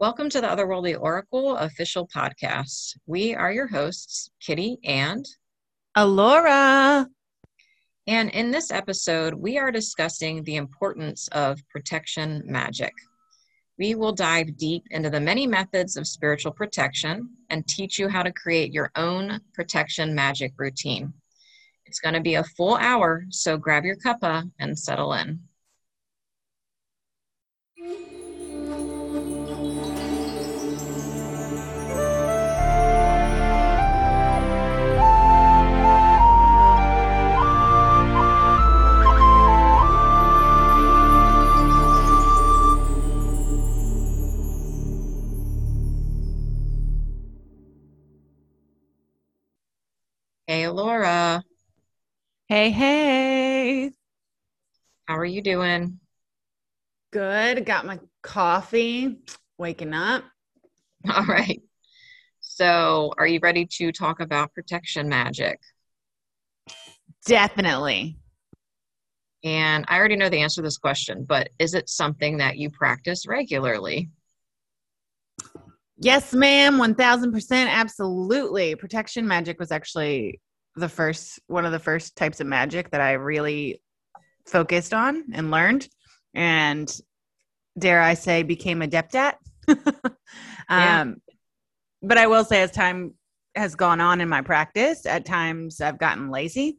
Welcome to the Otherworldly Oracle official podcast. We are your hosts, Kitty and Alora. And in this episode, we are discussing the importance of protection magic. We will dive deep into the many methods of spiritual protection and teach you how to create your own protection magic routine. It's going to be a full hour, so grab your cuppa and settle in. Laura. Hey, hey. How are you doing? Good. Got my coffee, waking up. All right. So, are you ready to talk about protection magic? Definitely. And I already know the answer to this question, but is it something that you practice regularly? Yes, ma'am. 1000%. Absolutely. Protection magic was actually the first, one of the first types of magic that I really focused on and learned. And dare I say, became adept at. Yeah. um, but I will say, as time has gone on in my practice, at times I've gotten lazy.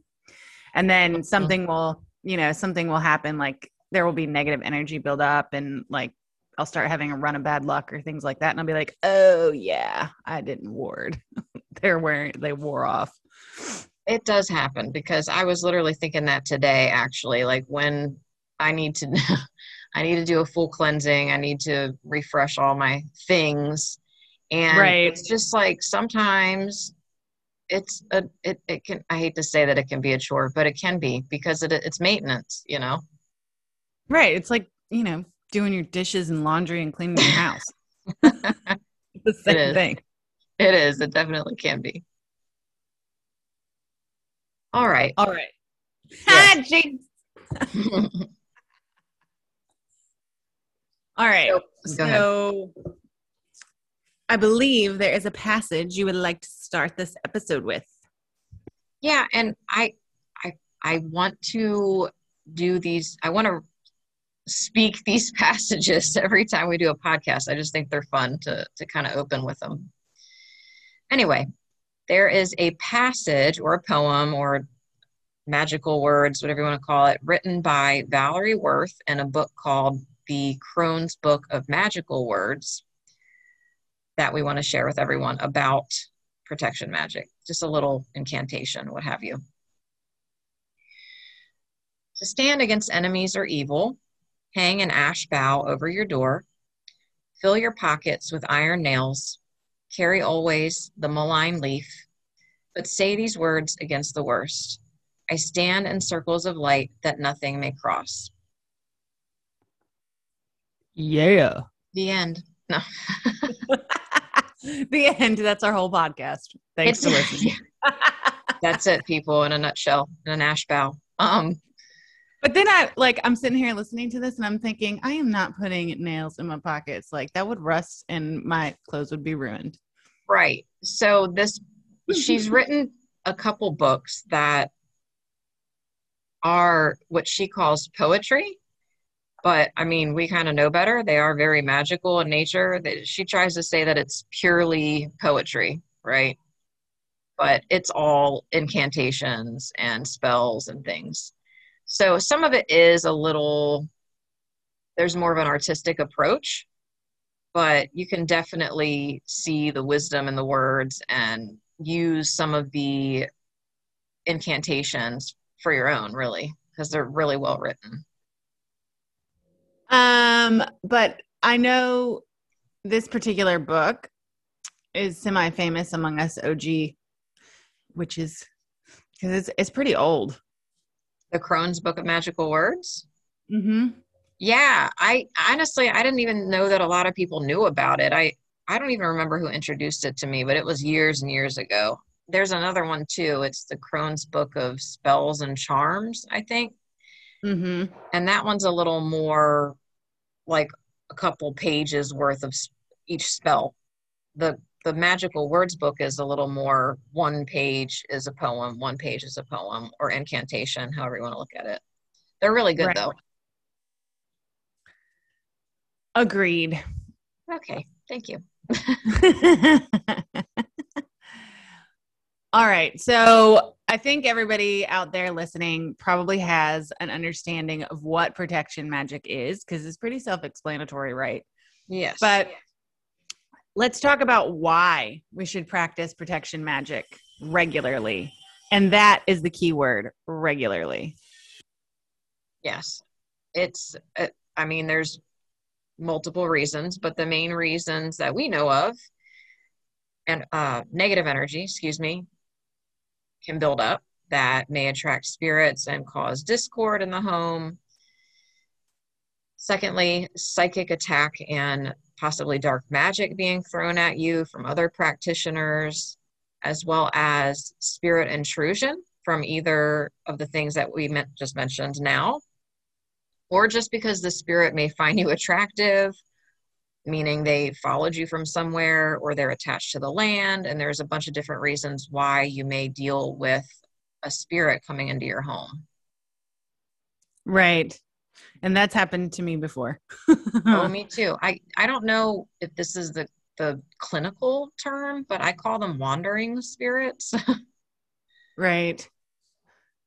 And then something will, you know, something will happen like there will be negative energy build up and like I'll start having a run of bad luck or things like that. And I'll be like, oh yeah, I didn't ward. They're wearing they wore off. It does happen because I was literally thinking that today actually like when I need to I need to do a full cleansing, I need to refresh all my things and Right. it's just like sometimes it's a it, it can I hate to say that it can be a chore, but it can be because it, it's maintenance, you know. Right. It's like, you know, doing your dishes and laundry and cleaning your house. The same is. thing. It is, it definitely can be. All right. All right. Yeah. Ah. All right. So. So I believe there is a passage you would like to start this episode with. yeah and i i i want to do these i want to speak these passages every time we do a podcast i just think they're fun to to kind of open with them anyway there is a passage or a poem or magical words whatever you want to call it written by valerie worth in a book called the Crone's book of magical words that we want to share with everyone about protection magic, just a little incantation, what have you. To stand against enemies or evil, hang an ash bough over your door, fill your pockets with iron nails, carry always the malign leaf, but say these words against the worst. I stand in circles of light that nothing may cross. Yeah. The end. No. the end. That's our whole podcast. Thanks for It's- listening. That's it, people, in a nutshell, in an ash bough. Um, But then I like I'm sitting here listening to this and I'm thinking I am not putting nails in my pockets. Like that would rust and my clothes would be ruined. Right. So this she's written a couple books that are what she calls poetry. But I mean, we kind of know better. They are very magical in nature. That She tries to say that it's purely poetry, right? But it's all incantations and spells and things. So some of it is a little, there's more of an artistic approach, but you can definitely see the wisdom in the words and use some of the incantations for your own, really, because they're really well written. Um, but I know this particular book is semi-famous among us OG, which is because it's it's pretty old. The Crone's Book of Magical Words. Mm-hmm. Yeah, I honestly I didn't even know that a lot of people knew about it. I I don't even remember who introduced it to me, but it was years and years ago. There's another one too. It's the Crone's Book of Spells and Charms, I think. Mm-hmm. and that one's a little more like a couple pages worth of each spell. The the magical words book is a little more one page is a poem, one page is a poem, or incantation, however you want to look at it. They're really good right. though. Agreed. Okay, thank you. All right. So I think everybody out there listening probably has an understanding of what protection magic is because it's pretty self explanatory, right? Yes. But let's talk about why we should practice protection magic regularly. And that is the key word regularly. Yes. It's, uh, I mean, there's multiple reasons, but the main reasons that we know of and uh, negative energy, excuse me, can build up that may attract spirits and cause discord in the home. Secondly, psychic attack and possibly dark magic being thrown at you from other practitioners, as well as spirit intrusion from either of the things that we just mentioned now, or just because the spirit may find you attractive meaning they followed you from somewhere or they're attached to the land and there's a bunch of different reasons why you may deal with a spirit coming into your home. Right and that's happened to me before. Oh me too. I i don't know if this is the the clinical term but i call them wandering spirits. Right.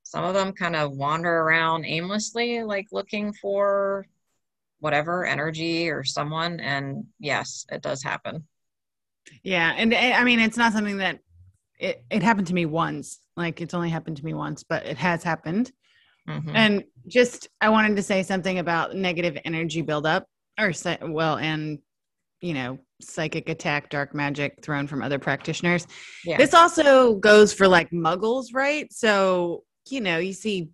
Some of them kind of wander around aimlessly like looking for whatever energy or someone. And yes it does happen. Yeah. And i mean it's not something that it, it happened to me once. Like it's only happened to me once but it has happened mm-hmm. and just i wanted to say something about negative energy buildup or well and you know psychic attack dark magic thrown from other practitioners yeah. this also goes for like muggles right so you know you see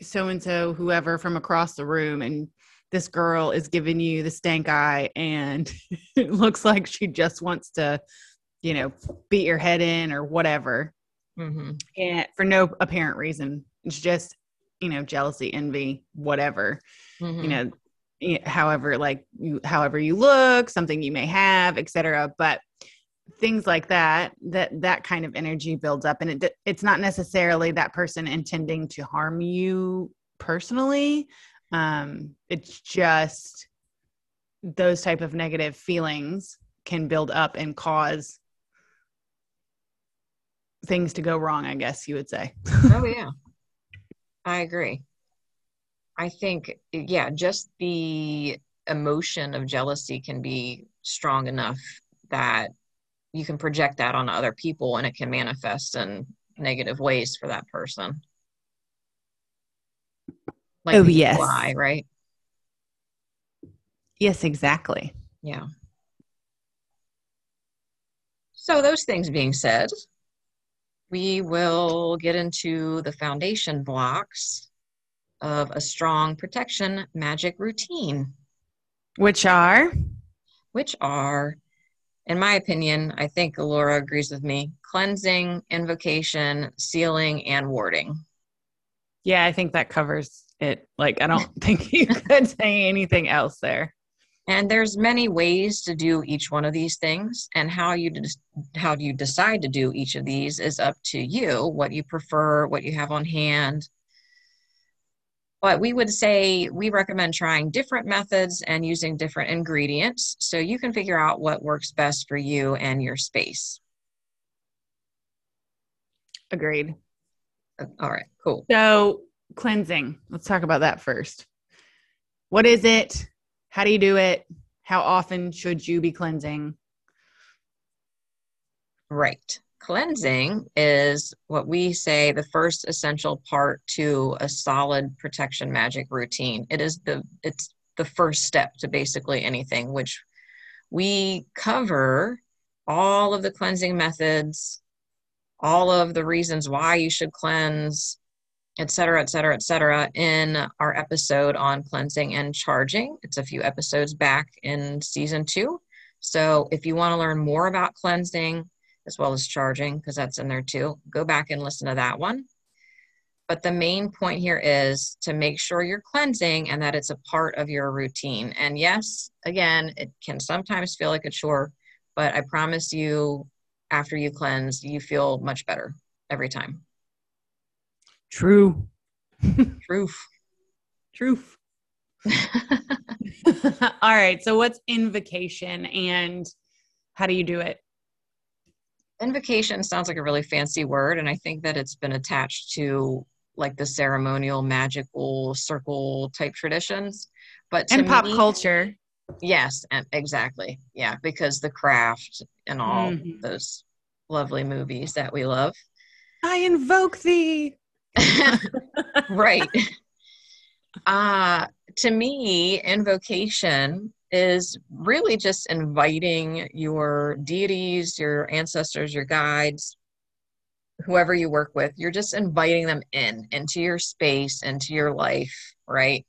so and so whoever from across the room and this girl is giving you the stank eye and it looks like she just wants to you know beat your head in or whatever mm-hmm. and for no apparent reason it's just you know jealousy envy whatever mm-hmm. you know however like you however you look something you may have etc but things like that that that kind of energy builds up and it it's not necessarily that person intending to harm you personally. Um, it's just those type of negative feelings can build up and cause things to go wrong i guess you would say. Oh yeah i agree. I think yeah just the emotion of jealousy can be strong enough that you can project that on other people and it can manifest in negative ways for that person. Like oh yes. fly, right? Yes exactly. Yeah. So those things being said we will get into the foundation blocks of a strong protection magic routine which are? which are in my opinion i think laura agrees with me cleansing invocation sealing and warding. Yeah i think that covers it. Like i don't think you could say anything else there and there's many ways to do each one of these things and how you de- how you decide to do each of these is up to you what you prefer what you have on hand but we would say we recommend trying different methods and using different ingredients so you can figure out what works best for you and your space agreed uh, all right cool so cleansing. Let's talk about that first. What is it? How do you do it? How often should you be cleansing? Right. Cleansing is what we say the first essential part to a solid protection magic routine. It is the it's the first step to basically anything which we cover all of the cleansing methods, all of the reasons why you should cleanse, et cetera, et cetera, et cetera, in our episode on cleansing and charging. It's a few episodes back in season two. So if you want to learn more about cleansing as well as charging, because that's in there too, go back and listen to that one. But the main point here is to make sure you're cleansing and that it's a part of your routine. And yes, again, it can sometimes feel like a chore, but I promise you, after you cleanse, you feel much better every time. True. Truth. Truth. All right. So, what's invocation and how do you do it? Invocation sounds like a really fancy word, and I think that it's been attached to like the ceremonial, magical circle type traditions. But and pop me, culture. Yes, and exactly. Yeah, because the craft and all mm-hmm. those lovely movies that we love. I invoke thee. right. Uh to me, invocation is really just inviting your deities, your ancestors, your guides, whoever you work with, you're just inviting them in into your space, into your life, right?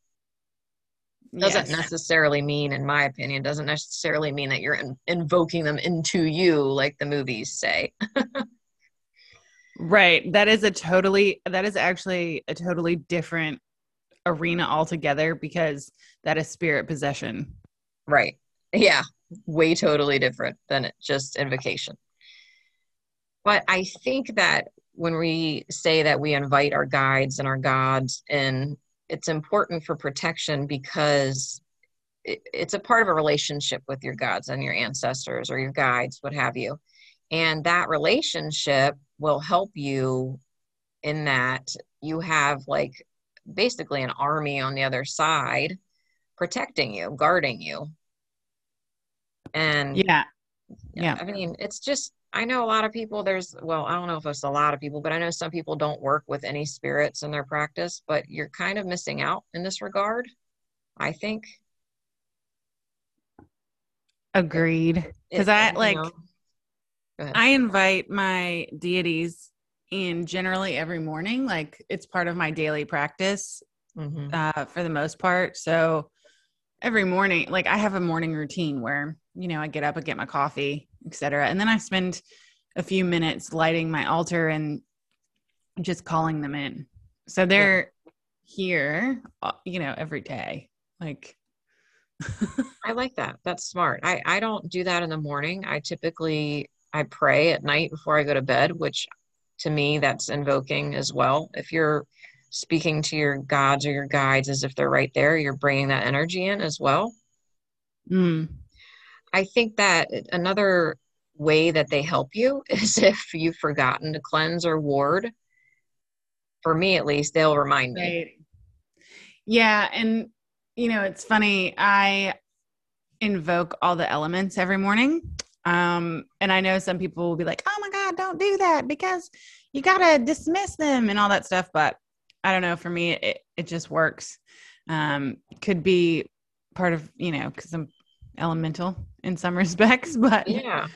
Doesn't yes. necessarily mean, in my opinion, doesn't necessarily mean that you're in, invoking them into you, like the movies say. right. That is a totally, that is actually a totally different arena altogether because that is spirit possession. Right. Yeah. Way totally different than just invocation. But I think that when we say that we invite our guides and our gods in, it's important for protection because it, it's a part of a relationship with your gods and your ancestors or your guides, what have you. And that relationship will help you in that you have like basically an army on the other side protecting you, guarding you. And yeah, yeah. I mean, it's just, I know a lot of people, there's, well, I don't know if it's a lot of people, but I know some people don't work with any spirits in their practice, but you're kind of missing out in this regard, I think. Agreed. Because I like, I invite my deities in generally every morning. Like it's part of my daily practice mm-hmm. uh, for the most part. So every morning, like I have a morning routine where, you know, I get up, I get my coffee, etc. And then I spend a few minutes lighting my altar and just calling them in. So they're yeah. here, uh, you know, every day. Like, I like that. That's smart. I, I don't do that in the morning. I typically I pray at night before I go to bed, which to me that's invoking as well. If you're speaking to your gods or your guides as if they're right there you're bringing that energy in as well. Mm. i think that another way that they help you is if you've forgotten to cleanse or ward. For me at least they'll remind me. Right. yeah and you know it's funny i invoke all the elements every morning um, and I know some people will be like, oh my God, don't do that because you got to dismiss them and all that stuff. But I don't know. For me, it, it just works. Um, could be part of, you know, because I'm elemental in some respects, but yeah.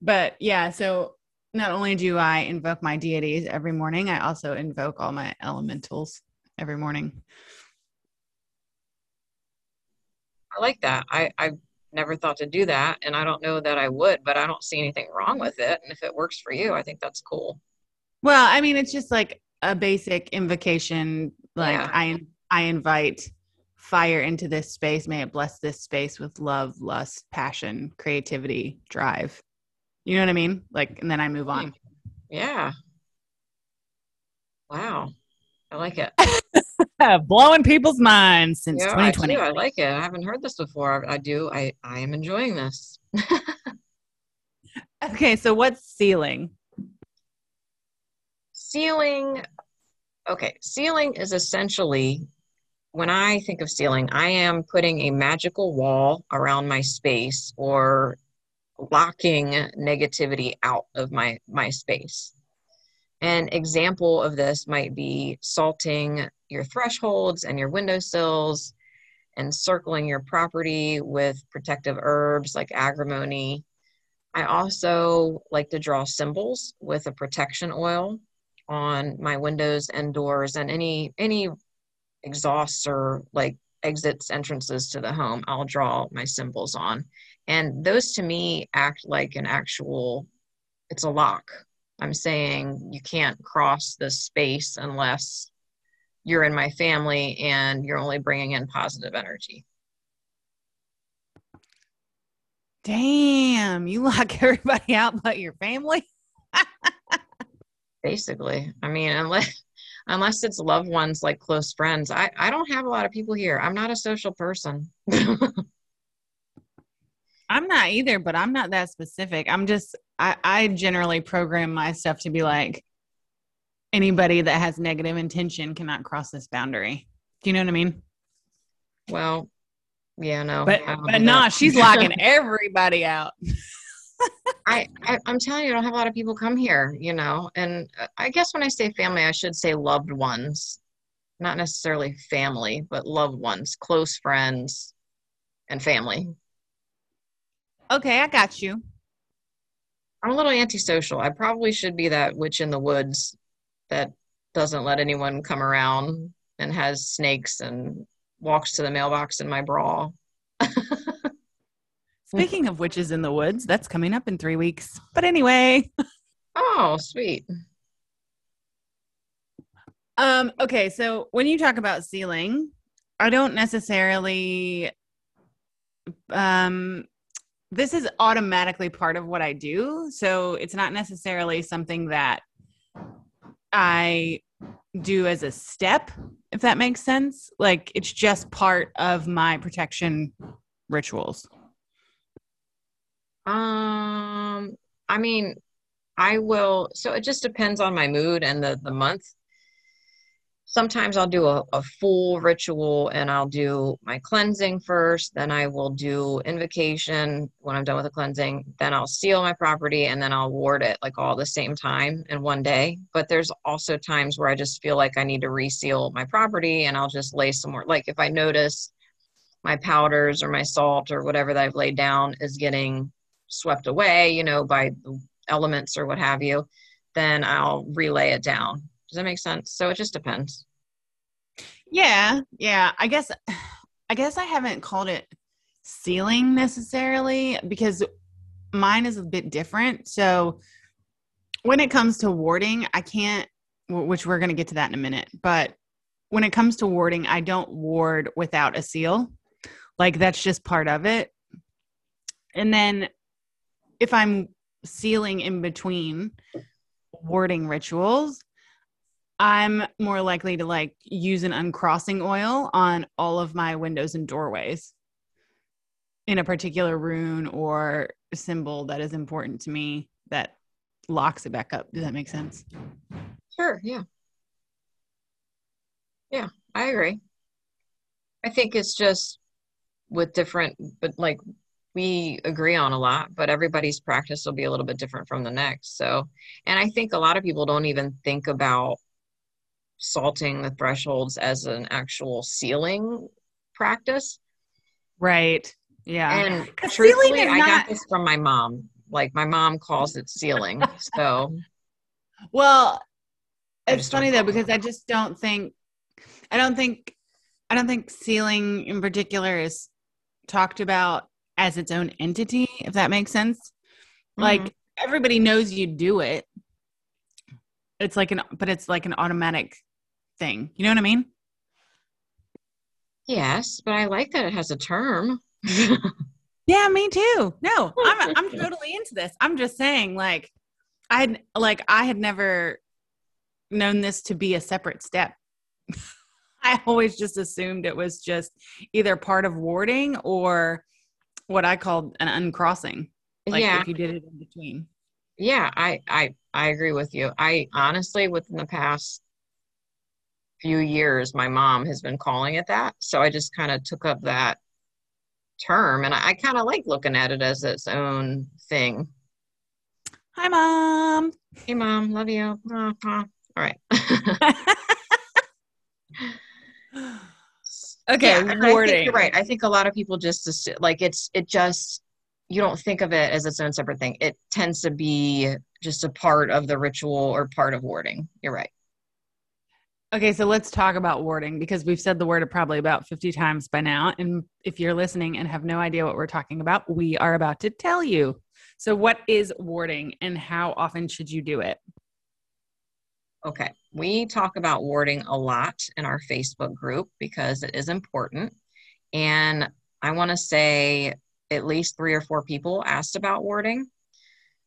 But yeah, so not only do I invoke my deities every morning, I also invoke all my elementals every morning. I like that. I, I never thought to do that and i don't know that i would but i don't see anything wrong with it and if it works for you i think that's cool. Well i mean it's just like a basic invocation like yeah. i i invite fire into this space may it bless this space with love lust passion creativity drive. You know what i mean? Like and then i move on. Yeah. Wow. I like it blowing people's minds since yeah, 2020. I, I, like it. I haven't heard this before. I, I do. I, I am enjoying this. okay, so what's sealing? Sealing. Okay, sealing is essentially when I think of sealing, I am putting a magical wall around my space or locking negativity out of my my space. An example of this might be salting your thresholds and your windowsills, encircling your property with protective herbs like agrimony. I also like to draw symbols with a protection oil on my windows and doors and any any exhausts or like exits entrances to the home I'll draw my symbols on and those to me act like an actual it's a lock I'm saying you can't cross this space unless you're in my family and you're only bringing in positive energy. Damn, you lock everybody out but your family? Basically. I mean, unless unless it's loved ones like close friends. I, I don't have a lot of people here. I'm not a social person. I'm not either, but I'm not that specific. I'm just I, I generally program my stuff to be like anybody that has negative intention cannot cross this boundary. Do you know what I mean? Well, yeah, no. But but nah, she's locking everybody out. I, I I'm telling you, I don't have a lot of people come here, you know. And I guess when I say family, I should say loved ones, not necessarily family, but loved ones, close friends, and family. Okay, I got you. I'm a little antisocial. I probably should be that witch in the woods that doesn't let anyone come around and has snakes and walks to the mailbox in my bra. Speaking of witches in the woods, that's coming up in three weeks. But anyway. Oh, sweet. Um, okay, so when you talk about sealing, I don't necessarily um this is automatically part of what I do. So it's not necessarily something that I do as a step, if that makes sense. Like it's just part of my protection rituals. Um, I mean, I will. So it just depends on my mood and the the month sometimes I'll do a, a, full ritual and I'll do my cleansing first. Then I will do invocation when I'm done with the cleansing. Then I'll seal my property and then I'll ward it like all the same time in one day. But there's also times where I just feel like I need to reseal my property and I'll just lay some more. Like if I notice my powders or my salt or whatever that I've laid down is getting swept away, you know, by the elements or what have you, then I'll relay it down does that make sense? So it just depends. Yeah, yeah. I guess I guess I haven't called it sealing necessarily because mine is a bit different. So when it comes to warding, I can't which we're going to get to that in a minute, but when it comes to warding, I don't ward without a seal. Like that's just part of it. And then if I'm sealing in between warding rituals, I'm more likely to like use an uncrossing oil on all of my windows and doorways in a particular rune or symbol that is important to me that locks it back up. Does that make sense? Sure, yeah. Yeah, I agree. I think it's just with different, but like we agree on a lot, but everybody's practice will be a little bit different from the next. So, and I think a lot of people don't even think about salting the thresholds as an actual sealing practice. Right. Yeah. And truthfully, I not... got this from my mom. Like my mom calls it sealing. so well, it's funny though, because I just don't think I don't think I don't think sealing in particular is talked about as its own entity, if that makes sense. Mm-hmm. Like everybody knows you do it. It's like an but it's like an automatic thing. You know what I mean? Yes, but I like that it has a term. yeah, me too. No, I'm I'm totally into this. I'm just saying, like, I had like I had never known this to be a separate step. I always just assumed it was just either part of warding or what I called an uncrossing. Like yeah. if you did it in between. Yeah, I I I agree with you. I honestly within the past few years my mom has been calling it that. So i just kind of took up that term and i, I kind of like looking at it as its own thing. Hi mom. Hey mom. Love you. All right. Okay yeah, I think you're right. I think a lot of people just like it's it just you don't think of it as its own separate thing. It tends to be just a part of the ritual or part of warding. You're right Okay, so let's talk about warding because we've said the word probably about 50 times by now. And if you're listening and have no idea what we're talking about, we are about to tell you. So, what is warding and how often should you do it? Okay, we talk about warding a lot in our Facebook group because it is important. And I want to say at least three or four people asked about warding.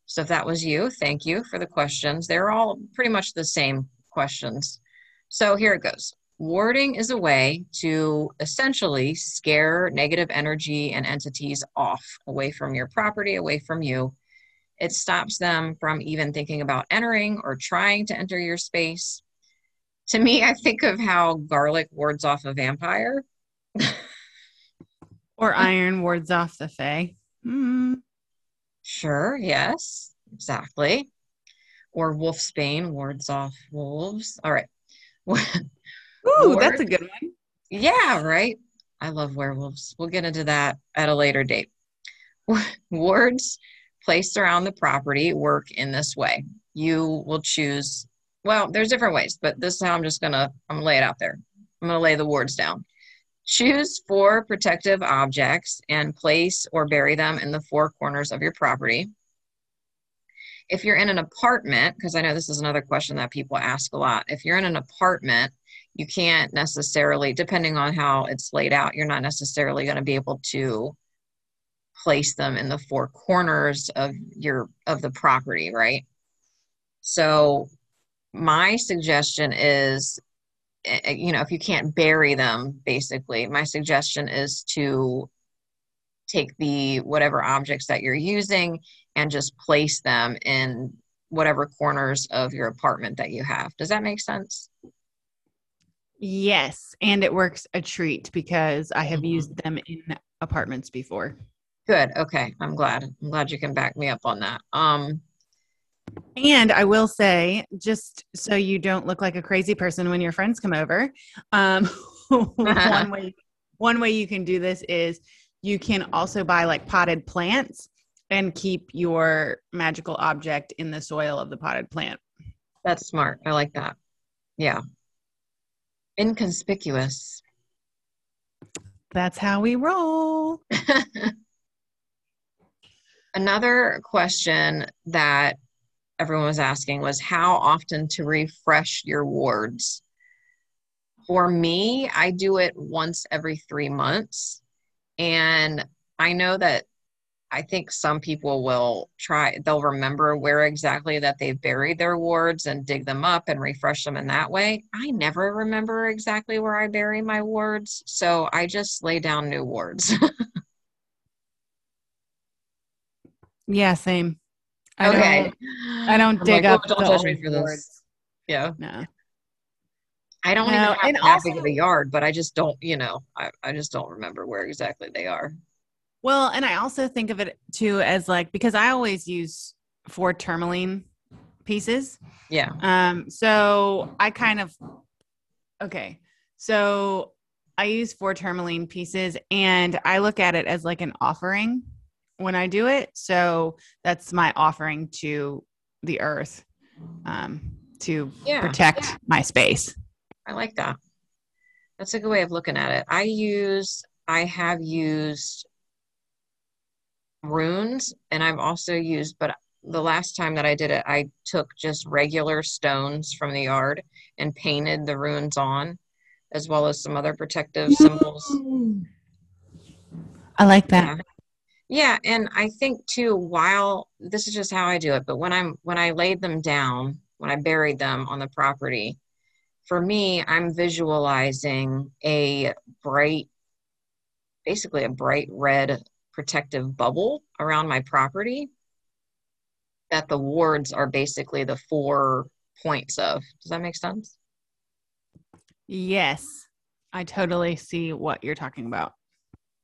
So if that was you, thank you for the questions. They're all pretty much the same questions. So here it goes. Warding is a way to essentially scare negative energy and entities off away from your property, away from you, it stops them from even thinking about entering or trying to enter your space. To me, I think of how garlic wards off a vampire. or iron wards off the fae. Mm. Sure, yes, exactly. Or wolfsbane wards off wolves. All right. Ooh, that's a good one. Yeah, right. I love werewolves. We'll get into that at a later date. Wards placed around the property work in this way. You will choose, well, there's different ways, but this is how I'm just gonna, I'm gonna lay it out there. I'm gonna lay the wards down. Choose four protective objects and place or bury them in the four corners of your property. If you're in an apartment, because I know this is another question that people ask a lot, if you're in an apartment, you can't necessarily, depending on how it's laid out, you're not necessarily going to be able to place them in the four corners of your of the property right? So my suggestion is eh, eh, you know if you can't bury them basically my suggestion is to take the whatever objects that you're using and just place them in whatever corners of your apartment that you have does that make sense yes and it works a treat because i have mm-hmm. used them in apartments before Good. Okay. I'm glad. I'm glad you can back me up on that. Um, and I will say, just so you don't look like a crazy person when your friends come over, um, one way one way you can do this is you can also buy like potted plants and keep your magical object in the soil of the potted plant. That's smart. I like that. Yeah. Inconspicuous. That's how we roll. Another question that everyone was asking was how often to refresh your wards. For me, I do it once every three months. And I know that I think some people will try, they'll remember where exactly that they buried their wards and dig them up and refresh them in that way. I never remember exactly where I bury my wards. So I just lay down new wards. Yeah, same. I okay. Don't, I don't I'm dig like, up. Don't judge me for this. Words. Yeah. No. I don't no, even have that also, big of a yard, but I just don't, you know, I, I just don't remember where exactly they are. Well, and I also think of it too as like because I always use four tourmaline pieces. Yeah. Um, so I kind of okay. So I use four tourmaline pieces and I look at it as like an offering when I do it. So that's my offering to the earth um, to yeah, protect yeah. my space. I like that. That's a good way of looking at it. I use, I have used runes and I've also used, but the last time that I did it, I took just regular stones from the yard and painted the runes on, as well as some other protective symbols. I like that. Yeah. Yeah, and I think too while this is just how I do it, but when I'm when I laid them down, when I buried them on the property, for me, I'm visualizing a bright basically a bright red protective bubble around my property that the wards are basically the four points of. Does that make sense? Yes. I totally see what you're talking about.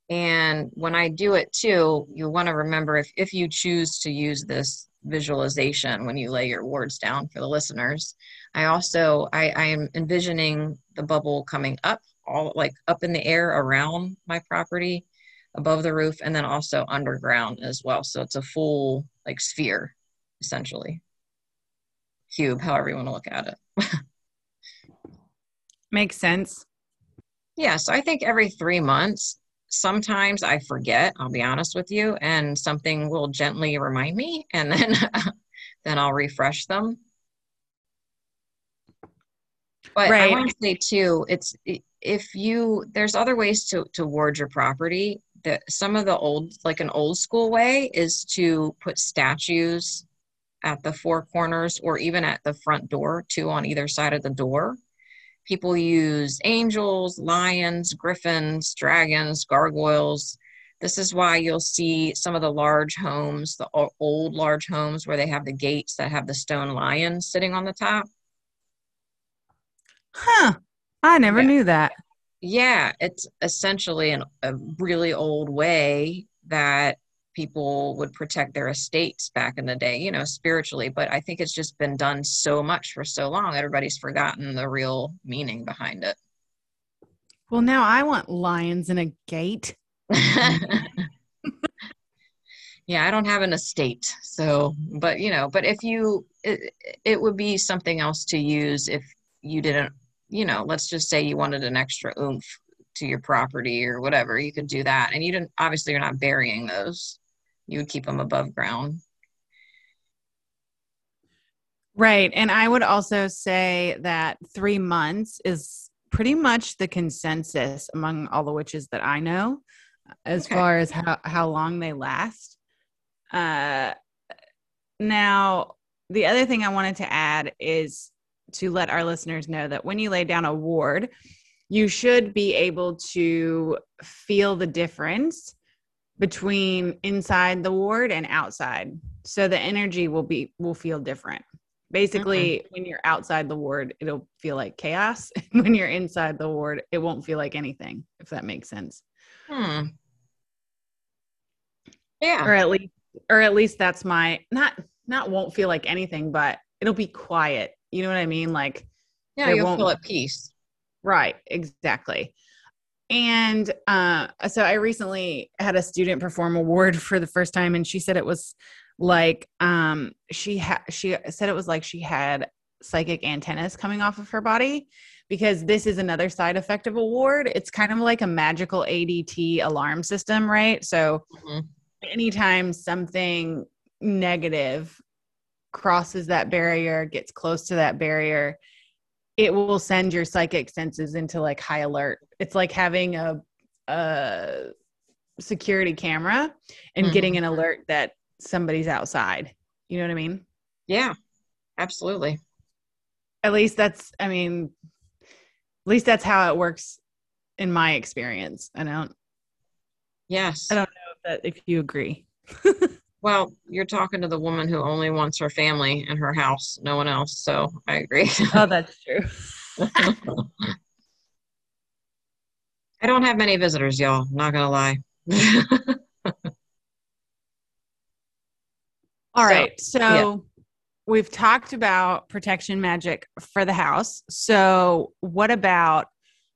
And when I do it too, you want to remember if, if you choose to use this visualization when you lay your wards down for the listeners, I also I, I am envisioning the bubble coming up all like up in the air around my property above the roof and then also underground as well. So it's a full like sphere essentially. Cube, however you want to look at it. Makes sense. Yeah, so I think every three months sometimes I forget, I'll be honest with you, and something will gently remind me and then then I'll refresh them. But I Right. want to say too, it's if you there's other ways to to ward your property. That some of the old like an old school way is to put statues at the four corners or even at the front door, two on either side of the door. People use angels, lions, griffins, dragons, gargoyles. This is why you'll see some of the large homes, the old large homes where they have the gates that have the stone lion sitting on the top. Huh. I never Yeah. knew that. Yeah, it's essentially an, a really old way that people would protect their estates back in the day, you know, spiritually. But I think it's just been done so much for so long, everybody's forgotten the real meaning behind it. Well, now I want lions in a gate. yeah, I don't have an estate. So, but you know, but if you, it, it would be something else to use if you didn't, you know, let's just say you wanted an extra oomph to your property or whatever, you could do that. And you didn't, obviously, you're not burying those. You would keep them above ground. Right. And I would also say that three months is pretty much the consensus among all the witches that I know as Okay. far as how, how long they last. Uh, now, the other thing I wanted to add is to let our listeners know that when you lay down a ward, you should be able to feel the difference between inside the ward and outside. So the energy will be will feel different. Basically, when you're outside the ward, it'll feel like chaos. when you're inside the ward, it won't feel like anything, if that makes sense. Hmm. Yeah. Or at least or at least that's my not not won't feel like anything, but it'll be quiet. You know what I mean? Like Yeah, you'll feel at peace. Right, exactly. And uh, so I recently had a student perform a ward for the first time, and she said it was like um, she had she said it was like she had psychic antennas coming off of her body because this is another side effect of a ward. It's kind of like a magical ADT alarm system, right? So Mhm. anytime something negative crosses that barrier, gets close to that barrier, it will send your psychic senses into like high alert. It's like having a, a security camera and Mhm. getting an alert that somebody's outside. You know what I mean? Yeah, absolutely. At least that's, I mean, at least that's how it works in my experience. I don't, Yes. I don't know if, that, if you agree. Well, you're talking to the woman who only wants her family and her house, no one else. So I agree. Oh, that's true. I don't have many visitors, y'all. Not gonna lie. All So, right. So yeah. we've talked about protection magic for the house. So what about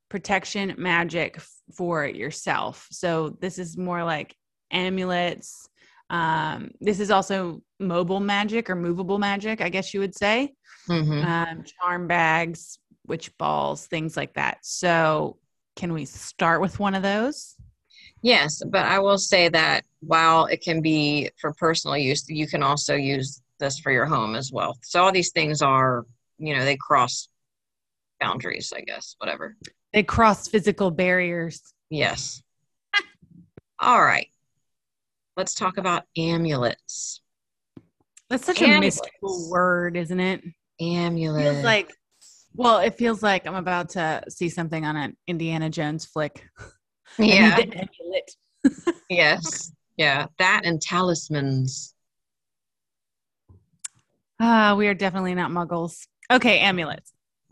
protection magic for yourself? So this is more like amulets. Um, this is also mobile magic or movable magic, I guess you would say. Mhm. Um, charm bags, witch balls, things like that. So can we start with one of those? Yes, but I will say that while it can be for personal use, you can also use this for your home as well. So all these things are, you know, they cross boundaries, I guess, whatever. They cross physical barriers. Yes. All right. Let's talk about amulets. That's such a Amulets. mystical word, isn't it? Amulet. feels like well it feels like i'm about to see something on an indiana jones flick yeah. amulet. yes. Yeah. That and talismans. ah we are definitely not muggles okay amulets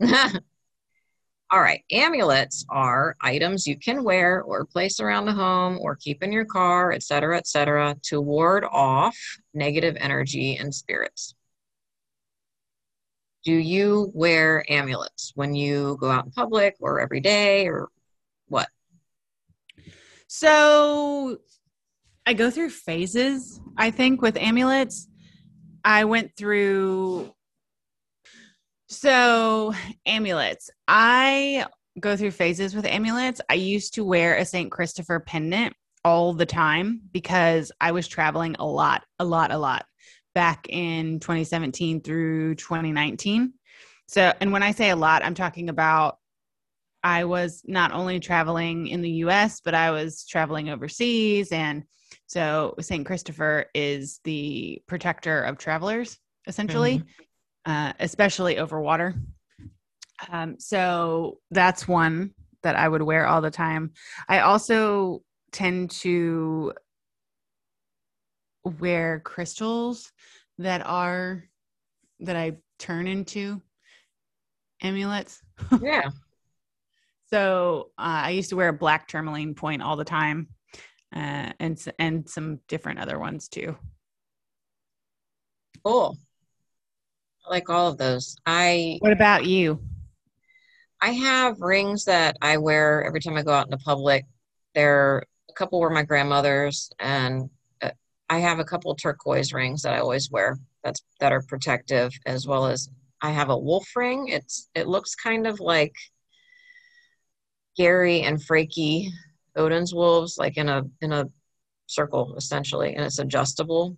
All right. Amulets are items you can wear or place around the home or keep in your car, et cetera, et cetera, to ward off negative energy and spirits. Do you wear amulets when you go out in public or every day or what? so i go through phases i think with amulets i went through so amulets i go through phases with amulets i used to wear a st christopher pendant all the time because i was traveling a lot a lot a lot back in 2017 through 2019 So, and when I say a lot, I'm talking about I was not only traveling in the US, but I was traveling overseas. And so St. Christopher is the protector of travelers, essentially, mm-hmm. Uh, especially over water. Um, so that's one that I would wear all the time. I also tend to wear crystals that are that I turn into amulets. Yeah. so uh, I used to wear a black tourmaline point all the time, uh, and and some different other ones too. Cool. I like all of those. I. What about you? I have rings that I wear every time I go out into public. There, a couple were my grandmother's, and uh, I have a couple turquoise rings that I always wear. That's that are protective, as well as I have a wolf ring. It's it looks kind of like Geri and Freki Odin's wolves, like in a in a circle essentially, and it's adjustable.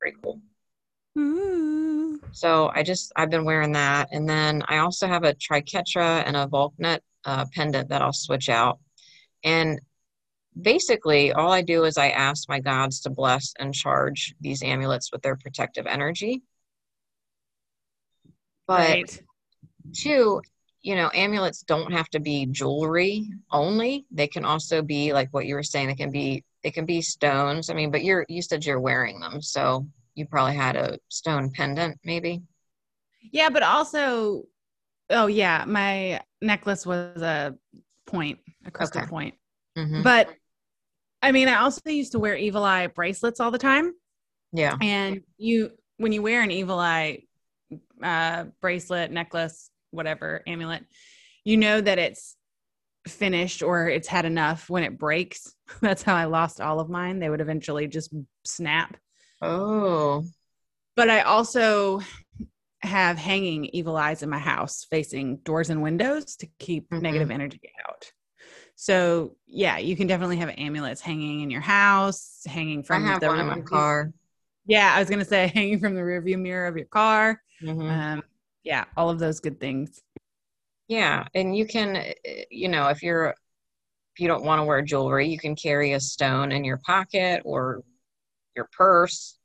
Very cool. Ooh. So I just I've been wearing that, and then I also have a triquetra and a Valknut uh, pendant that I'll switch out. And basically, all I do is I ask my gods to bless and charge these amulets with their protective energy. But right. two, you know, amulets don't have to be jewelry only. They can also be like what you were saying. They can be they can be stones. I mean, but you're you said you're wearing them, so you probably had a stone pendant, maybe. Yeah, but also, oh yeah, my necklace was a point, a crystal okay. point. Mm-hmm. But I mean, I also used to wear evil eye bracelets all the time. Yeah, and you when you wear an evil eye uh, bracelet, necklace, whatever amulet, you know that it's finished or it's had enough when it breaks. That's how I lost all of mine. They would eventually just snap. Oh. But I also have hanging evil eyes in my house facing doors and windows to keep mm-hmm. negative energy out. So yeah, you can definitely have amulets hanging in your house, hanging from the one in my car. Yeah, I was gonna say hanging from the rearview mirror of your car. Mm-hmm. Um, yeah, all of those good things. Yeah, and you can, eh, you know, if you're if you don't want to wear jewelry, you can carry a stone in your pocket or your purse.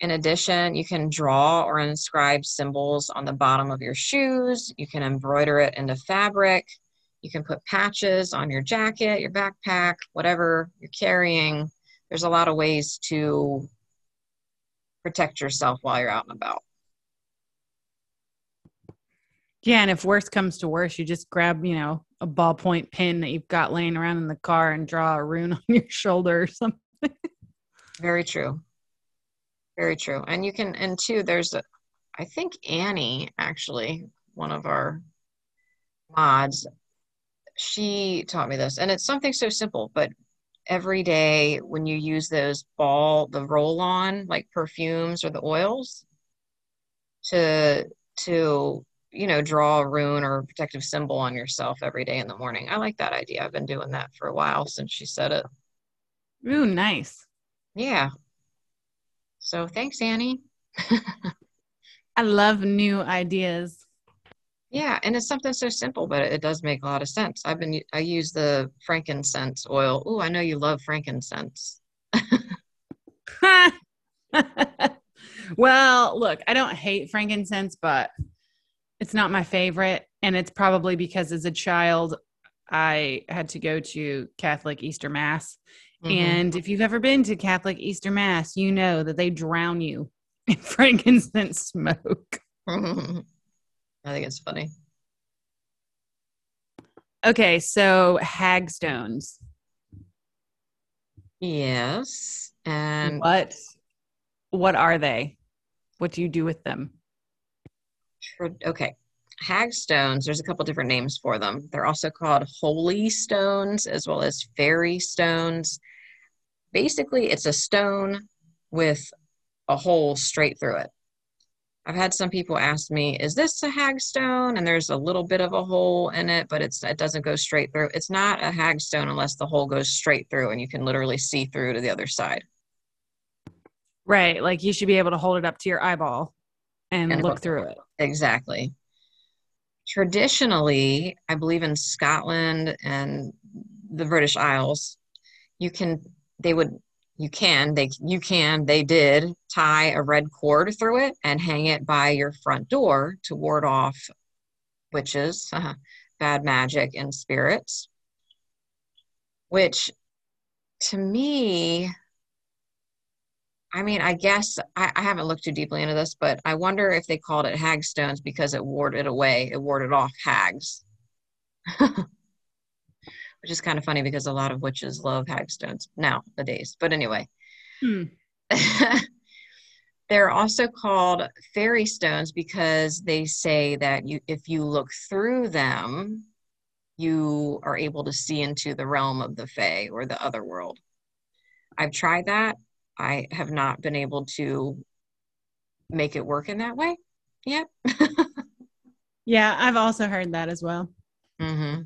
In addition, you can draw or inscribe symbols on the bottom of your shoes. You can embroider it into fabric. You can put patches on your jacket, your backpack, whatever you're carrying. There's a lot of ways to protect yourself while you're out and about. Yeah, and if worse comes to worse, you just grab, you know, a ballpoint pen that you've got laying around in the car and draw a rune on your shoulder or something. Very true. Very true. And you can, and two, there's a, I think Annie, actually, one of our mods, she taught me this. And it's something so simple, but every day when you use those ball, the roll on, like perfumes or the oils, to, to you know, draw a rune or a protective symbol on yourself every day in the morning. I like that idea. I've been doing that for a while since she said it. Ooh, nice. Yeah. So thanks, Annie. I love new ideas. Yeah, and it's something so simple, but it does make a lot of sense. I've been I use the frankincense oil. Oh, I know you love frankincense. well, look, I don't hate frankincense, but it's not my favorite. And it's probably because as a child, I had to go to Catholic Easter Mass. Mm-hmm. And if you've ever been to Catholic Easter Mass, you know that they drown you in frankincense smoke. I think it's funny. Okay, so hagstones. Yes. And what what are they? What do you do with them? okay hagstones there's a couple different names for them. They're also called holy stones as well as fairy stones. Basically it's a stone with a hole straight through it. I've had some people ask me is this a hagstone? And there's a little bit of a hole in it but it's it doesn't go straight through. It's not a hagstone unless the hole goes straight through and you can literally see through to the other side. Right like you should be able to hold it up to your eyeball and, and look through it. Exactly. Traditionally, I believe in Scotland and the British Isles, you can they would you can they you can they did tie a red cord through it and hang it by your front door to ward off witches, uh, bad magic, and spirits. Which, to me, I mean, I guess I, I, haven't looked too deeply into this, but I wonder if they called it hagstones because it warded away, it warded off hags. Which is kind of funny because a lot of witches love hagstones nowadays. But anyway. Hmm. They're also called fairy stones because they say that you if you look through them, you are able to see into the realm of the fae or the other world. I've tried that. I have not been able to make it work in that way yet. yeah, I've also heard that as well. Mm-hmm.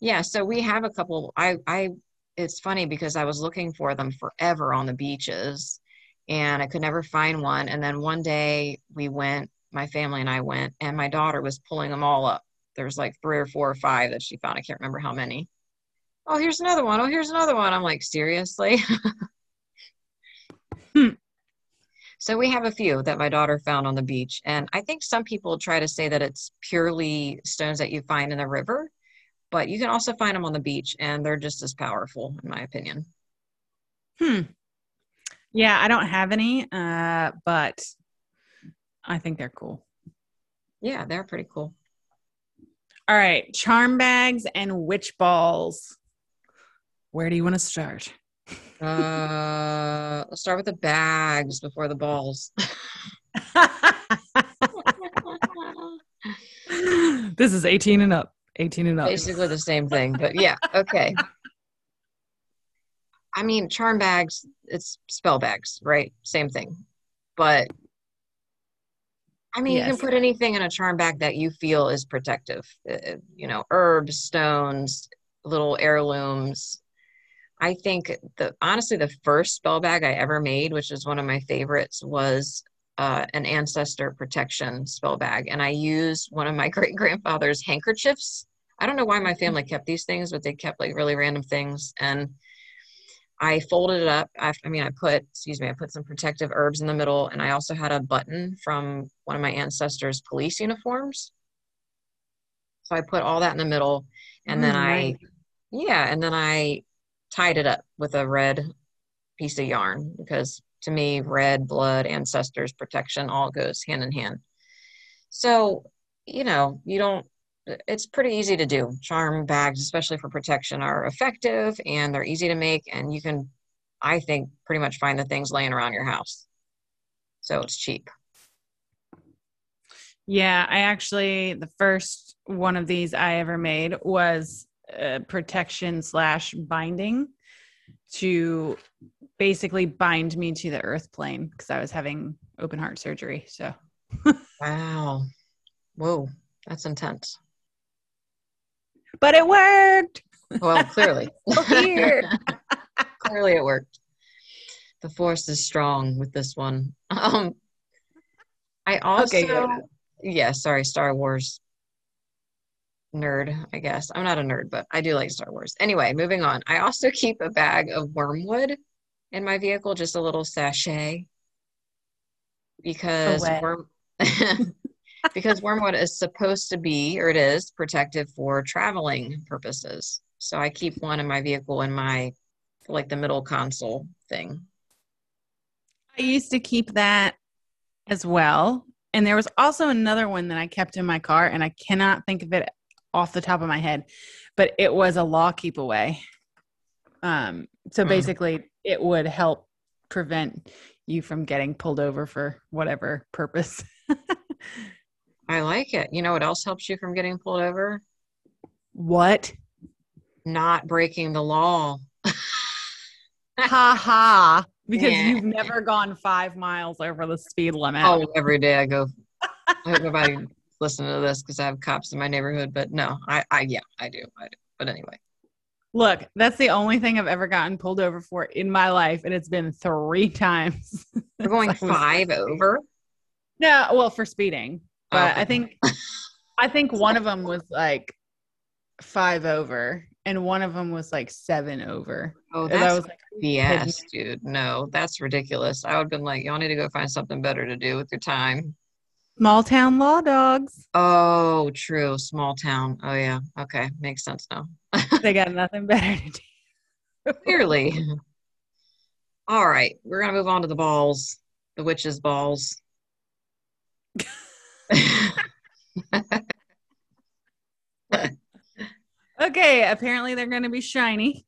Yeah, so we have a couple. I, I, it's funny because I was looking for them forever on the beaches, and I could never find one. And then one day we went, my family and I went, and my daughter was pulling them all up. There's like three or four or five that she found. I can't remember how many. Oh, here's another one. Oh, here's another one. I'm like, seriously? hmm. So we have a few that my daughter found on the beach. And I think some people try to say that it's purely stones that you find in the river, but you can also find them on the beach and they're just as powerful, in my opinion. Hmm. Yeah, I don't have any, uh, but I think they're cool. Yeah, they're pretty cool. All right, charm bags and witch balls. Where do you want to start? Uh, let's start with the bags before the balls. this is 18 and up. 18 and up. Basically the same thing, but yeah, okay. I mean, charm bags, it's spell bags, right? Same thing. But I mean, yes. you can put anything in a charm bag that you feel is protective. Uh, uh, you know, herbs, stones, little heirlooms. I think the honestly the first spell bag I ever made, which is one of my favorites, was uh, an ancestor protection spell bag, and I used one of my great grandfather's handkerchiefs. I don't know why my family kept these things, but they kept like really random things, and I folded it up. I, I, mean, I put, excuse me, I put some protective herbs in the middle, and I also had a button from one of my ancestors' police uniforms. So I put all that in the middle, and mm, then I, yeah, and then I tied it up with a red piece of yarn because to me, red, blood, ancestors, protection all goes hand in hand. So, you know, you don't it's pretty easy to do. Charm bags, especially for protection, are effective and they're easy to make, and you can, I think, pretty much find the things laying around your house. So it's cheap. Yeah, I actually, the first one of these I ever made was protection slash binding to basically bind me to the earth plane because I was having open heart surgery. So, wow. Whoa, that's intense but it worked. Well, clearly. here. clearly it worked. The force is strong with this one. Um I also okay, yeah, sorry, Star Wars nerd, I guess. I'm not a nerd, but I do like Star Wars. Anyway, moving on. I also keep a bag of wormwood in my vehicle, just a little sachet because worm because wormwood is supposed to be, or it is, protective for traveling purposes. So I keep one in my vehicle in my, like the middle console thing. I used to keep that as well. And there was also another one that I kept in my car, and I cannot think of it off the top of my head, but it was a law keep away. Um, so hmm. basically, it would help prevent you from getting pulled over for whatever purpose. I like it. You know what else helps you from getting pulled over? What? Not breaking the law. ha ha. Because yeah. you've never gone five miles over the speed limit. Oh, every day I go. I hope nobody listening to this because I have cops in my neighborhood. But no, I, I, yeah, I do. I do. But anyway. Look, that's the only thing I've ever gotten pulled over for in my life, and it's been three times. We're going five over. No, well, for speeding. but. I think I think one of them was like five over, and one of them was like seven over. Oh, that's was like BS, dude. No, that's ridiculous. I would have been like, y'all need to go find something better to do with your time. Small town law dogs. Oh, true. Small town. Oh, yeah. Okay. Makes sense now. They got nothing better to do. Clearly. All right. We're going to move on to the balls, the witches' balls. Okay, apparently they're going to be shiny.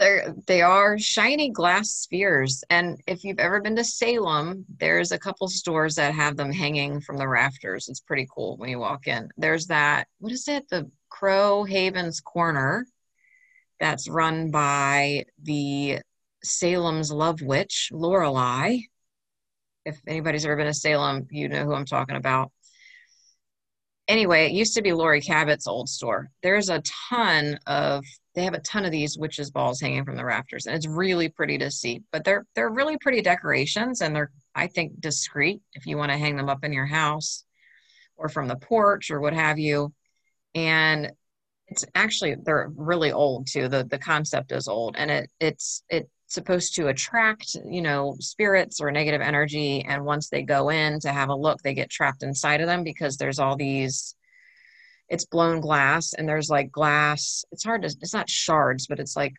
They're, they are shiny glass spheres. And if you've ever been to Salem, there's a couple stores that have them hanging from the rafters. It's pretty cool when you walk in. There's that, what is it? The Crow Havens Corner that's run by the Salem's Love Witch, Lorelei. If anybody's ever been to Salem, you know who I'm talking about. Anyway, it used to be Laurie Cabot's old store. There's a ton of they have a ton of these witches balls hanging from the rafters and it's really pretty to see but they're they're really pretty decorations and they're i think discreet if you want to hang them up in your house or from the porch or what have you and it's actually they're really old too the the concept is old and it it's it's supposed to attract you know spirits or negative energy and once they go in to have a look they get trapped inside of them because there's all these it's blown glass and there's like glass it's hard to it's not shards but it's like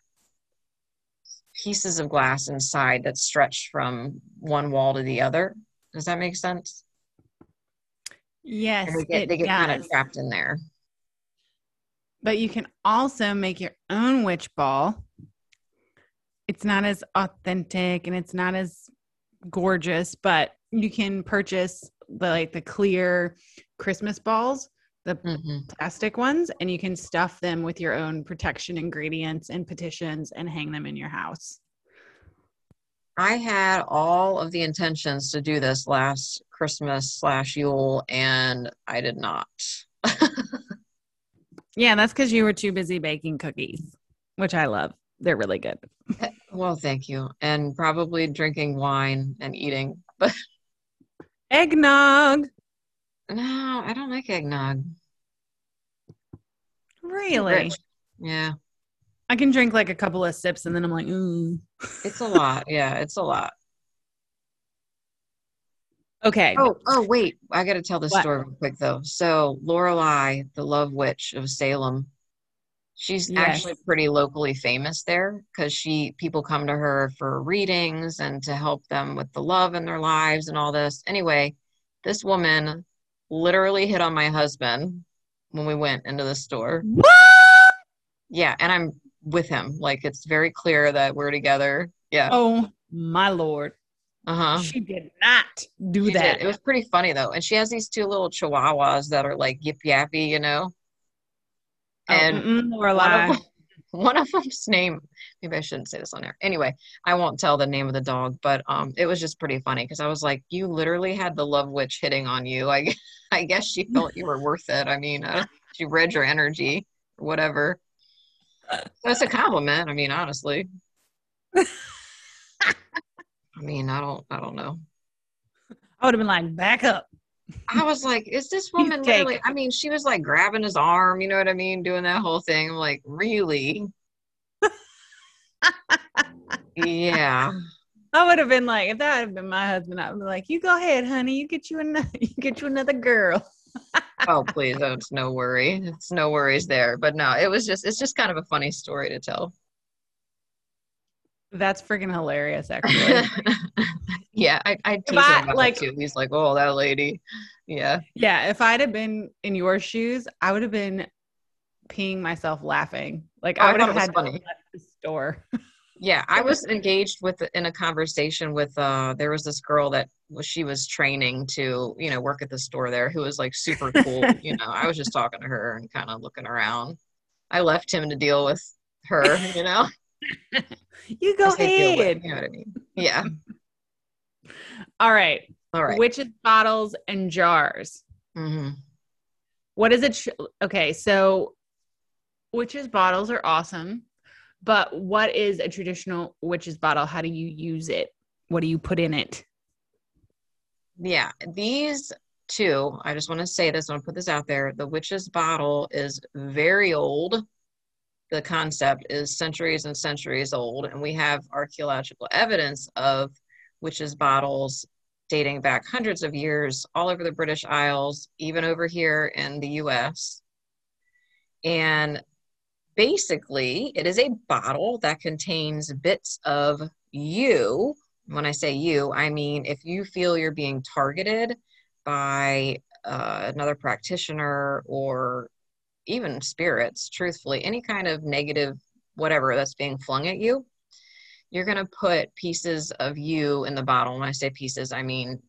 pieces of glass inside that stretch from one wall to the other. Does that make sense? Yes, and they get, they get kind of trapped in there. But you can also make your own witch ball. It's not as authentic and it's not as gorgeous, but you can purchase the like the clear Christmas balls, the hmm plastic ones, and you can stuff them with your own protection ingredients and petitions and hang them in your house. i had all of the intentions to do this last christmas slash yule and i did not Yeah, that's because you were too busy baking cookies, which I love. They're really good. well thank you and probably drinking wine and eating but Eggnog. no i don't like eggnog Really? Yeah I can drink like a couple of sips and then I'm like, ooh. It's a lot. Yeah, it's a lot. Okay. Oh, oh, wait. I got to tell this What? story real quick though. So Lorelei, the Love Witch of Salem, she's Yes. actually pretty locally famous there because she people come to her for readings and to help them with the love in their lives and all this. Anyway, this woman literally hit on my husband when we went into the store. What? Yeah, and I'm with him. Like it's very clear that we're together. Yeah. Oh my lord. Uh-huh. She did not do She that. did. It was pretty funny though, and she has these two little chihuahuas that are like yip yappy, you know. Oh, And mm-mm, one Lorelei. of, them, one of them's name. Maybe I shouldn't say this on air Anyway, I won't tell the name of the dog, but um, it was just pretty funny because I was like, you literally had the love witch hitting on you. I, I guess she felt you were worth it. I mean, uh, she read your energy or whatever. That's a compliment. I mean, honestly. I mean, I don't, I don't know. I would have been like, back up. I was like, is this woman literally? I mean, she was like grabbing his arm, you know what I mean? Doing that whole thing. I'm like, really? yeah. I would have been like, if that had been my husband, I would be like, you go ahead, honey. You get you another you get you another girl. Oh, please. Oh, it's no worry. It's no worries there. But no, it was just, it's just kind of a funny story to tell. That's freaking hilarious, actually. yeah. I, I tease I, him about like- too. He's like, oh, that lady. Yeah. yeah, if I'd have been in your shoes, I would have been peeing myself laughing. Like Oh, I would have had funny. to left the store. Yeah, I was engaged with in a conversation with uh there was this girl that was she was training to, you know, work at the store there who was like super cool, you know. I was just talking to her and kind of looking around. I left him to deal with her, you know. You go say deal with, ahead. you know what I mean? Yeah. All right. All right. Witches bottles and jars. Mm-hmm. What is it? Okay, so witches bottles are awesome, but what is a traditional witches bottle? How do you use it? What do you put in it? Yeah, these two, I just want to say this, I want to put this out there. The witch's bottle is very old. The concept is centuries and centuries old, and we have archaeological evidence of witches' bottles dating back hundreds of years all over the British Isles, even over here in the US. And basically, it is a bottle that contains bits of you. When I say you, I mean if you feel you're being targeted by uh, another practitioner or even spirits, truthfully, any kind of negative whatever that's being flung at you, you're going to put pieces of you in the bottle. When I say pieces, I mean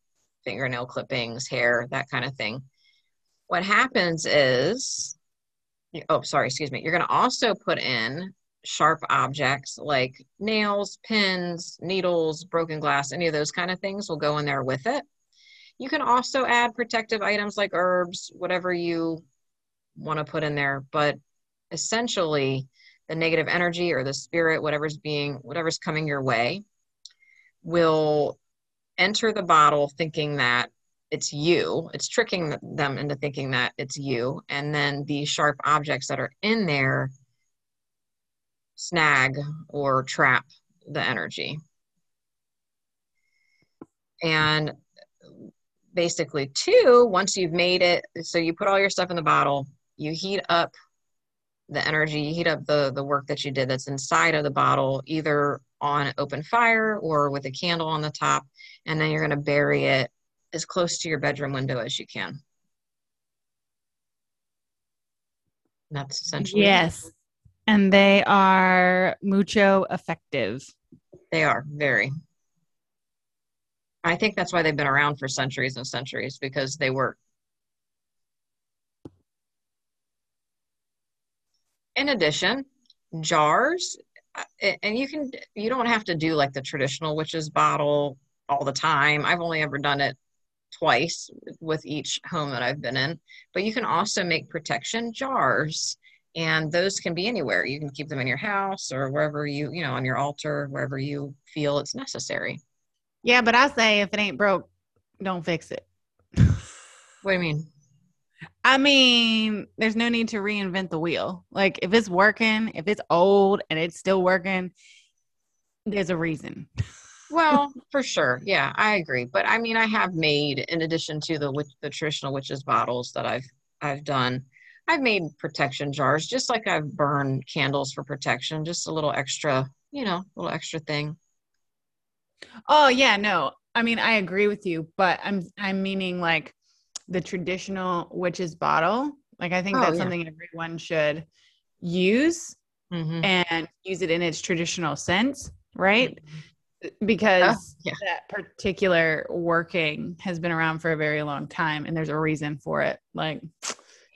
fingernail clippings, hair, that kind of thing. What happens is, oh, sorry, excuse me. You're going to also put in sharp objects like nails, pins, needles, broken glass, any of those kind of things will go in there with it. You can also add protective items like herbs, whatever you want to put in there, but essentially, the negative energy or the spirit, whatever's being, whatever's coming your way, will enter the bottle thinking that it's you. It's tricking them into thinking that it's you. And then the sharp objects that are in there snag or trap the energy. And basically, two, once you've made it, so you put all your stuff in the bottle, you heat up the energy, you heat up the the work that you did that's inside of the bottle, either on open fire or with a candle on the top, and then you're going to bury it as close to your bedroom window as you can. That's essentially yes, and they are mucho effective. They are very. I think that's why they've been around for centuries and centuries because they work. In addition, jars, uh, and you can you don't have to do like the traditional witch's bottle all the time. I've only ever done it twice with each home that I've been in, but you can also make protection jars and those can be anywhere. You can keep them in your house or wherever you, you know, on your altar, wherever you feel it's necessary. Yeah, but I say if it ain't broke, don't fix it. what do you mean? I mean, there's no need to reinvent the wheel. Like if it's working, if it's old and it's still working, there's a reason. well, for sure. Yeah, I agree. But I mean, I have made in addition to the the traditional witches bottles that I've I've done, I've made protection jars just like I've burned candles for protection, just a little extra, you know, a little extra thing. Oh, yeah, no. I mean, I agree with you, but I'm I'm meaning like the traditional witch's bottle. Like I think oh, that's yeah. something everyone should use mm-hmm. and use it in its traditional sense, right? Mm-hmm. Because oh, yeah. that particular working has been around for a very long time and there's a reason for it. Like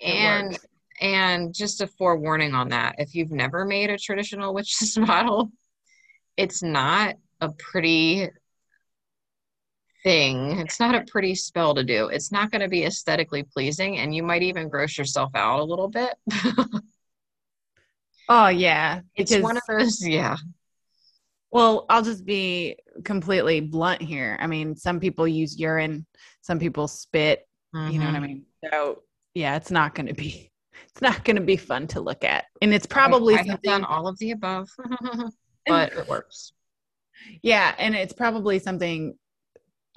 and it and just a forewarning on that. If you've never made a traditional witch's bottle, it's not a pretty thing. It's not a pretty spell to do. It's not going to be aesthetically pleasing, and you might even gross yourself out a little bit. oh, yeah. It's one of those, yeah. Well, I'll just be completely blunt here. I mean, some people use urine, some people spit. Mm-hmm. You know what I mm-hmm. mean? So, yeah, it's not going to be. It's not going to be fun to look at, and it's probably I, I done all of the above, but it works. Yeah, and it's probably something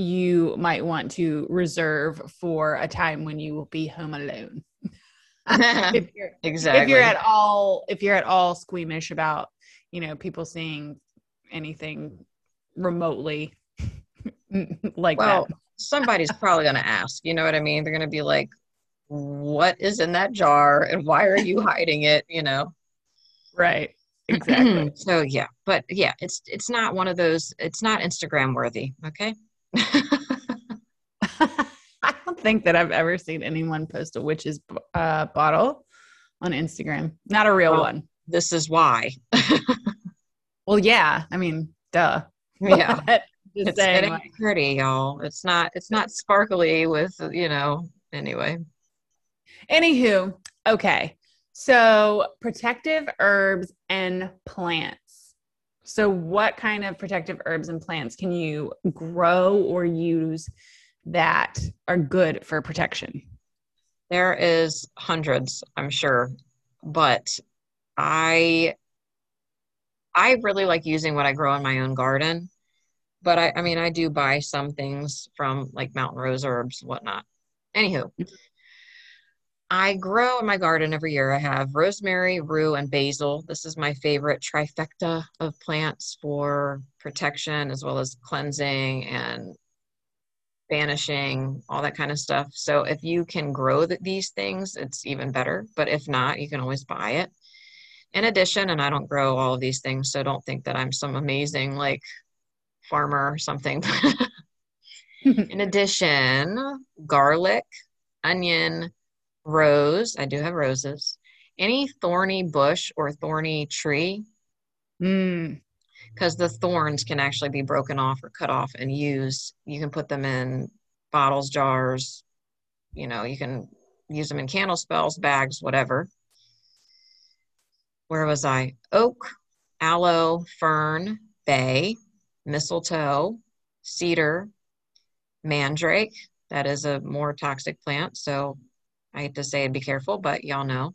you might want to reserve for a time when you will be home alone. if you're, exactly. If you're at all, if you're at all squeamish about, you know, people seeing anything remotely like well, that. somebody's probably going to ask, you know what I mean? They're going to be like, what is in that jar and why are you hiding it? You know? Right. Exactly. so yeah, but yeah, it's, it's not one of those, it's not Instagram worthy. Okay. I don't think that I've ever seen anyone post a witch's uh, bottle on Instagram. Not a real well, one. This is why. well, yeah. I mean, duh. Yeah. it's saying, like, pretty, y'all. It's not. It's not sparkly with you know. Anyway. Anywho, okay. So protective herbs and plants. So, what kind of protective herbs and plants can you grow or use that are good for protection? There is hundreds, I'm sure, but I I really like using what I grow in my own garden. But I, I mean, I do buy some things from like mountain rose herbs, whatnot. Anywho, I grow in my garden every year. I have rosemary, rue, and basil. This is my favorite trifecta of plants for protection as well as cleansing and banishing, all that kind of stuff. So if you can grow the, these things, it's even better. But if not, you can always buy it. In addition, and I don't grow all of these things, so don't think that I'm some amazing like farmer or something. In addition, garlic, onion, rose. I do have roses. Any thorny bush or thorny tree. Mm. Because the thorns can actually be broken off or cut off and used. You can put them in bottles, jars. You know, you can use them in candle spells, bags, whatever. Where was I? Oak, aloe, fern, bay, mistletoe, cedar, mandrake. That is a more toxic plant. So I hate to say it, be careful, but y'all know.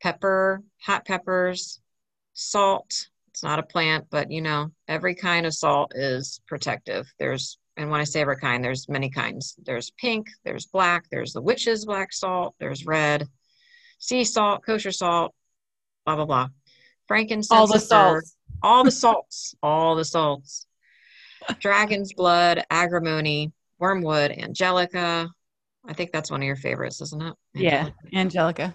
Pepper, hot peppers, salt. It's not a plant, but you know, every kind of salt is protective. There's, and when I say every kind, there's many kinds. There's pink, there's black, there's the witch's black salt, there's red, sea salt, kosher salt, blah, blah, blah. Frankincense. All the salts. All the salts. all the salts. Dragon's blood, agrimony, wormwood, angelica, I think that's one of your favorites, isn't it? Yeah, Angelica.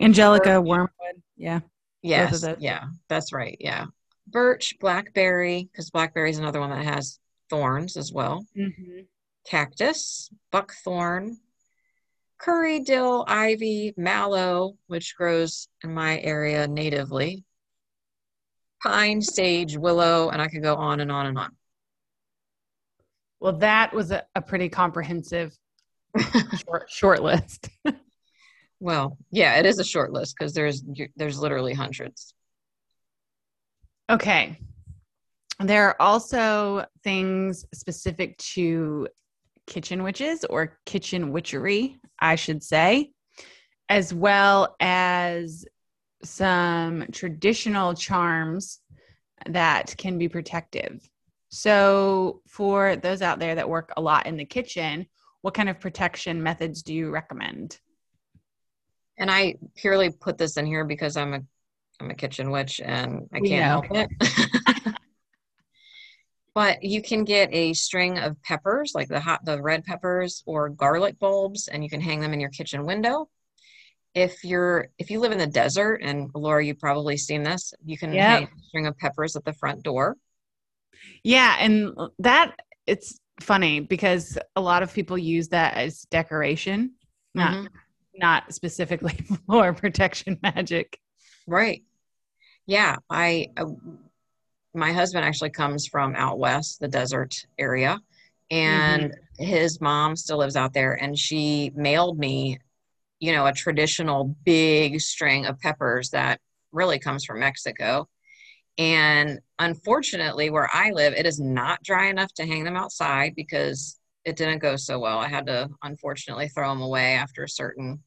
Angelica, wormwood. Yeah. Yes. Yeah, that's right. Yeah. Birch, blackberry, because blackberry is another one that has thorns as well. Mm-hmm. Cactus, buckthorn, curry, dill, ivy, mallow, which grows in my area natively, pine, sage, willow, and I could go on and on and on. Well, that was a, a pretty comprehensive short, short list. well, yeah, it is a short list because there's there's literally hundreds. Okay. There are also things specific to kitchen witches or kitchen witchery, I should say, as well as some traditional charms that can be protective. So, for those out there that work a lot in the kitchen, what kind of protection methods do you recommend? And I purely put this in here because I'm a I'm a kitchen witch and I can't help it. but you can get a string of peppers, like the hot the red peppers or garlic bulbs, and you can hang them in your kitchen window. If you're if you live in the desert, and Laura, you've probably seen this, you can yep. hang a string of peppers at the front door. Yeah, and that it's funny because a lot of people use that as decoration, not mm-hmm. not specifically for protection magic. Right. Yeah, I uh, my husband actually comes from out west, the desert area, and mm-hmm. his mom still lives out there and she mailed me you know a traditional big string of peppers that really comes from Mexico and unfortunately, where I live, it is not dry enough to hang them outside because it didn't go so well. I had to unfortunately throw them away after a certain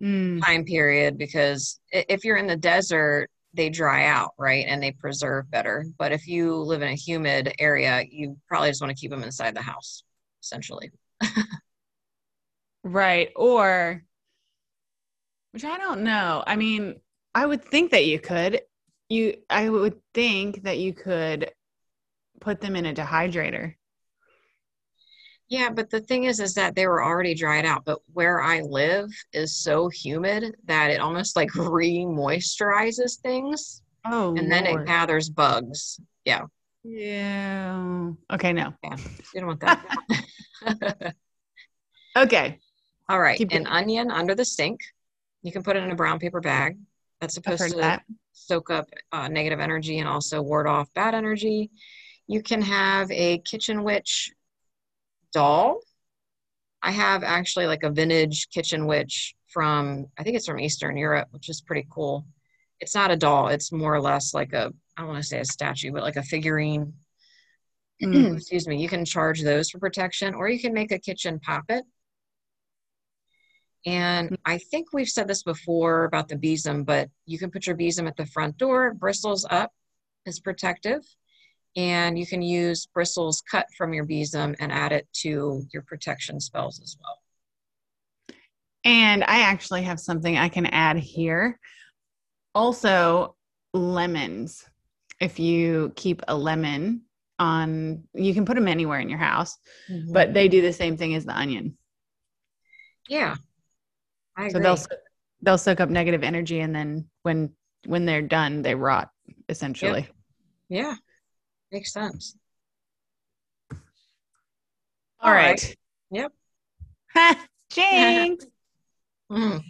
mm. time period because if you're in the desert, they dry out, right? And they preserve better. But if you live in a humid area, you probably just want to keep them inside the house, essentially. right. Or, which I don't know. I mean, I would think that you could you I would think that you could put them in a dehydrator. Yeah, but the thing is is that they were already dried out, but where I live is so humid that it almost like re-moisturizes things. Oh. And then it gathers bugs. Yeah. Yeah. Okay, no. Yeah. You don't want that. okay. All right. Keep An onion under the sink. You can put it in a brown paper bag. That's supposed to that soak up uh, negative energy and also ward off bad energy. You can have a kitchen witch doll. I have actually like a vintage kitchen witch from, I think it's from Eastern Europe, which is pretty cool. It's not a doll, it's more or less like a, I don't want to say a statue, but like a figurine. Mm. excuse me, you can charge those for protection, or you can make a kitchen poppet. And mm-hmm. I think we've said this before about the besom, but you can put your besom at the front door, bristles up is protective. And you can use bristles cut from your besom and add it to your protection spells as well. And I actually have something I can add here. Also, lemons. If you keep a lemon on, you can put them anywhere in your house, but mm-hmm. they do the same thing as the onion. yeah, I So agree. they'll they'll soak up negative energy, and then when when they're done, they rot essentially. yeah, makes sense. All All right. right. Yep. Jinx. Mm.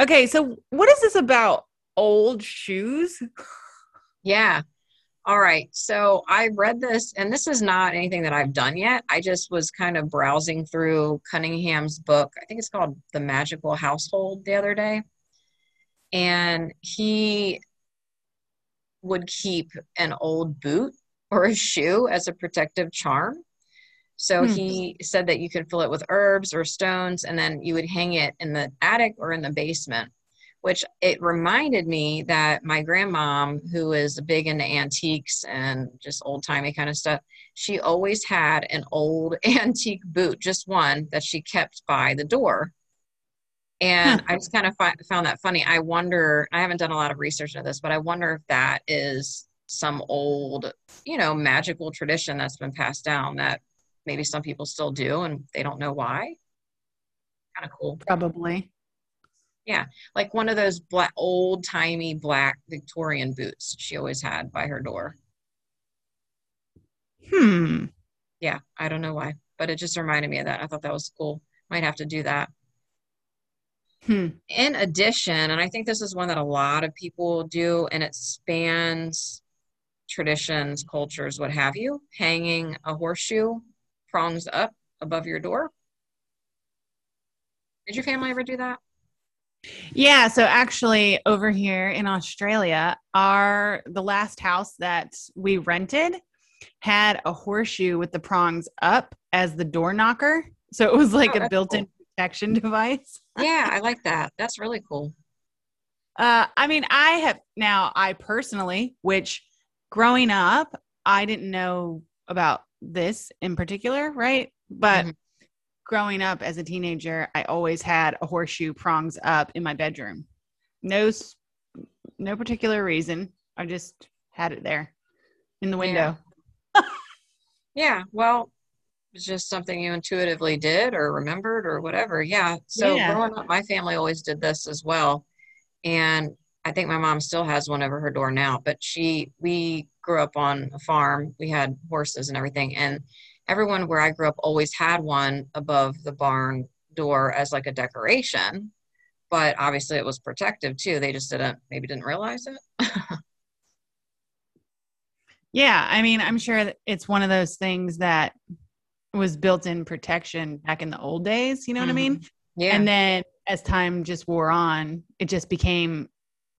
okay, so what is this about old shoes? Yeah. All right. So I read this, and this is not anything that I've done yet. I just was kind of browsing through Cunningham's book. I think it's called The Magical Household the other day. And he would keep an old boot or a shoe as a protective charm. So Hmm. he said that you could fill it with herbs or stones, and then you would hang it in the attic or in the basement which it reminded me that my grandmom, who is big into antiques and just old timey kind of stuff, she always had an old antique boot, just one that she kept by the door. And I just kind of fi- found that funny. I wonder, I haven't done a lot of research into this, but I wonder if that is some old, you know, magical tradition that's been passed down that maybe some people still do and they don't know why. Kind of cool Probably. Like one of those black old timey black Victorian boots she always had by her door. Hmm. Yeah, I don't know why, but it just reminded me of that. I thought that was cool. Might have to do that. Hmm. In addition, and I think this is one that a lot of people do, and it spans traditions, cultures, what have you, hanging a horseshoe prongs up above your door. Did your family ever do that? Yeah, so actually over here in Australia, our the last house that we rented had a horseshoe with the prongs up as the door knocker. So it was like Oh, a built-in protection device. Yeah, I like that. That's really cool. Uh I mean, I have now I personally, which growing up, I didn't know about this in particular, right? But Mhm. Growing up as a teenager, I always had a horseshoe prongs up in my bedroom. No no particular reason. I just had it there in the window. Yeah, well, it's just something you intuitively did or remembered or whatever. Yeah. So Yeah. growing up, my family always did this as well. And I think my mom still has one over her door now, but she, we grew up on a farm. We had horses and everything. And everyone where I grew up always had one above the barn door as like a decoration. But obviously it was protective too. They just didn't, maybe didn't realize it. Yeah, I mean, I'm sure it's one of those things that was built in protection back in the old days, you know what I mean? Yeah. And then as time just wore on, it just became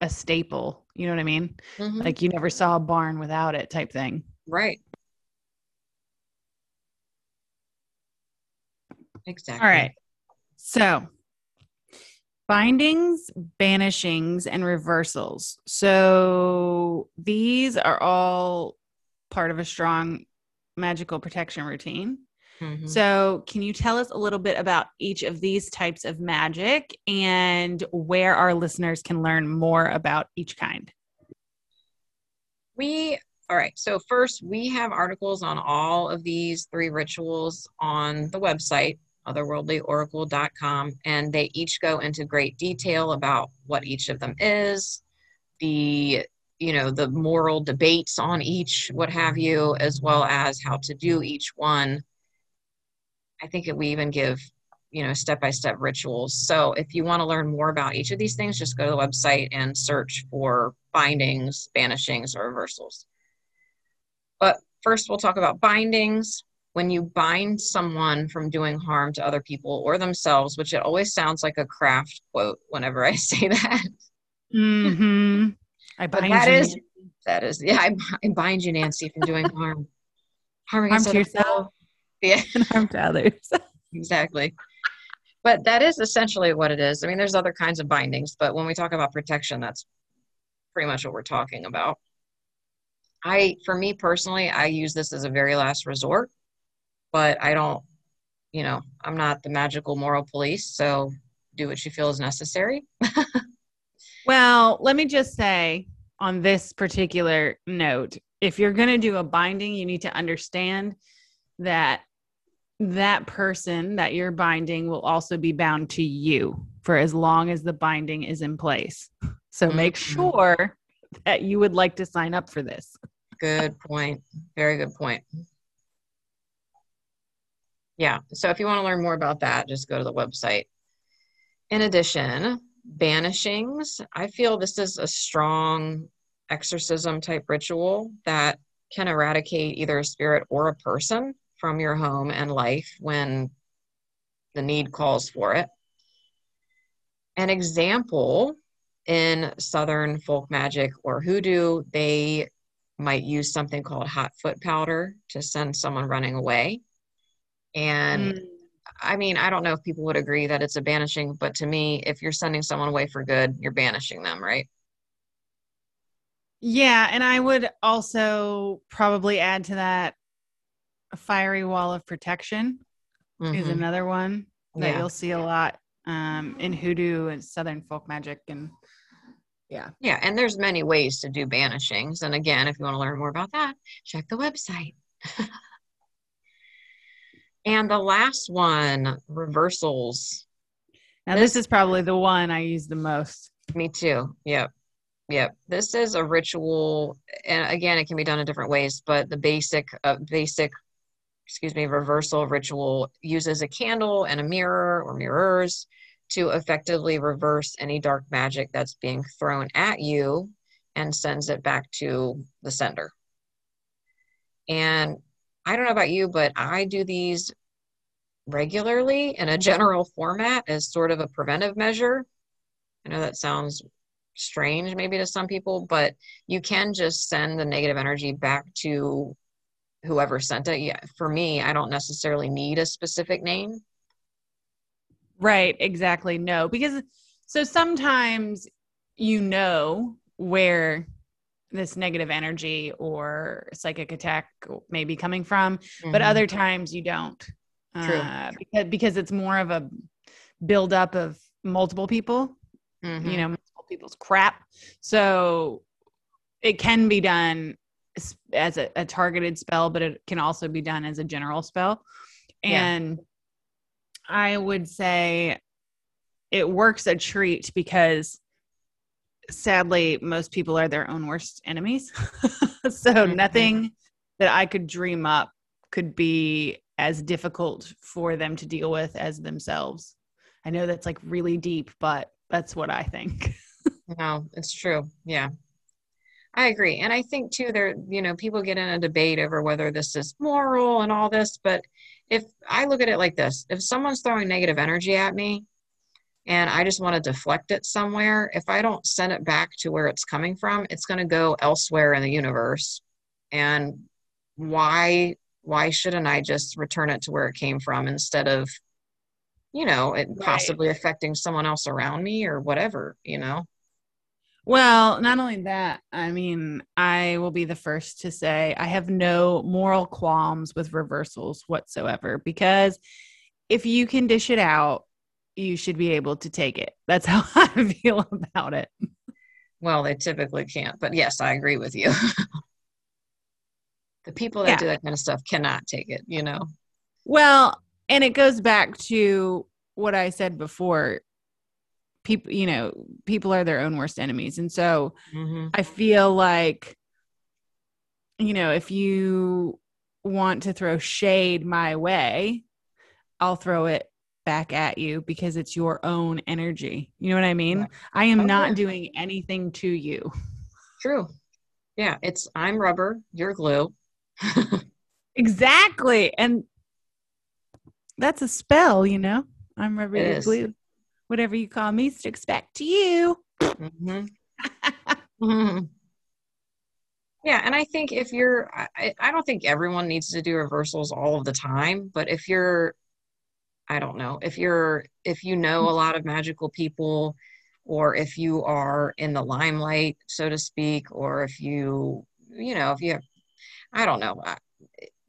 a staple, you know what I mean? Mhm. Like you never saw a barn without it type thing. right. Exactly. All right. So, bindings, banishings, and reversals. So, these are all part of a strong magical protection routine. Mhm. So, can you tell us a little bit about each of these types of magic and where our listeners can learn more about each kind? We, all right. So, first, we have articles on all of these three rituals on the website, otherworldlyoracle.com, and they each go into great detail about what each of them is, the you know the moral debates on each what have you as well as how to do each one. I think that we even give you know step by step rituals. So if you want to learn more about each of these things just go to the website and search for bindings banishings or reversals. But first we'll talk about bindings when you bind someone from doing harm to other people or themselves which it always sounds like a craft quote whenever i say that Mm-hmm. I But bind that you, is- that is yeah I, I bind you nancy from doing harm Harming Harm to yourself. Yeah, and harm to others. exactly. But that is essentially what it is. I mean, there's other kinds of bindings, but when we talk about protection, that's pretty much what we're talking about. I, for me personally, I use this as a very last resort, but I don't, you know, I'm not the magical moral police, so do what you feel is necessary. Well, let me just say on this particular note, if you're going to do a binding, you need to understand that that person that you're binding will also be bound to you for as long as the binding is in place. So make Mhm. sure that you would like to sign up for this. Good point. Very good point. Yeah. So if you want to learn more about that, just go to the website. In addition, banishings, I feel this is a strong exorcism type ritual that can eradicate either a spirit or a person from your home and life when the need calls for it. An example in Southern folk magic or hoodoo, they might use something called hot foot powder to send someone running away. And Mm. I mean, I don't know if people would agree that it's a banishing, but to me, if you're sending someone away for good, you're banishing them, right? Yeah, and I would also probably add to that a fiery wall of protection is Mhm. another one that Yeah. you'll see a lot um, in hoodoo and southern folk magic and yeah Yeah, and there's many ways to do banishings. And again, if you want to learn more about that, check the website. and the last one, reversals. now this is probably the one i use the most Me too. Yep. Yep. This is a ritual, and again, it can be done in different ways, but the basic, uh, basic, excuse me, reversal ritual uses a candle and a mirror or mirrors to effectively reverse any dark magic that's being thrown at you and sends it back to the sender. And I don't know about you, but I do these regularly in a general format as sort of a preventive measure. I know that sounds strange maybe to some people, but you can just send the negative energy back to whoever sent it. Yeah, for me, I don't necessarily need a specific name. right exactly no because so sometimes you know where this negative energy or psychic attack may be coming from but Mhm. other times you don't True. uh, because because it's more of a buildup of multiple people Mhm. you know multiple people's crap so it can be done as a, a targeted spell but it can also be done as a general spell Yeah. and i would say it works a treat because sadly most people are their own worst enemies so Mhm. nothing that i could dream up could be as difficult for them to deal with as themselves i know that's like really deep but that's what i think No, it's true. Yeah. I agree. And I think too there, you know, people get in a debate over whether this is moral and all this, but if I look at it like this, if someone's throwing negative energy at me and I just want to deflect it somewhere, if I don't send it back to where it's coming from, it's going to go elsewhere in the universe. And why why shouldn't I just return it to where it came from instead of you know, it Right. possibly affecting someone else around me or whatever, you know? Well, not only that, I mean, I will be the first to say I have no moral qualms with reversals whatsoever because if you can dish it out, you should be able to take it. That's how I feel about it. Well, they typically can't, but yes, I agree with you. the people that Yeah. do that kind of stuff cannot take it, you know? Well, and it goes back to what I said before. People, you know, people are their own worst enemies. And so hmm I feel like, you know, if you want to throw shade my way, I'll throw it back at you because it's your own energy. You know what I mean? Yeah. I am Oh, not yeah. doing anything to you. True. Yeah, it's I'm rubber, you're glue. Exactly. And that's a spell, you know? I'm rubber It your is. glue. Whatever you call me sticks back to you. hmm hmm Yeah, and I think if you're, I, I don't think everyone needs to do reversals all of the time, but if you're, I don't know, if you're, if you know a lot of magical people, or if you are in the limelight, so to speak, or if you, you know, if you have, I don't know.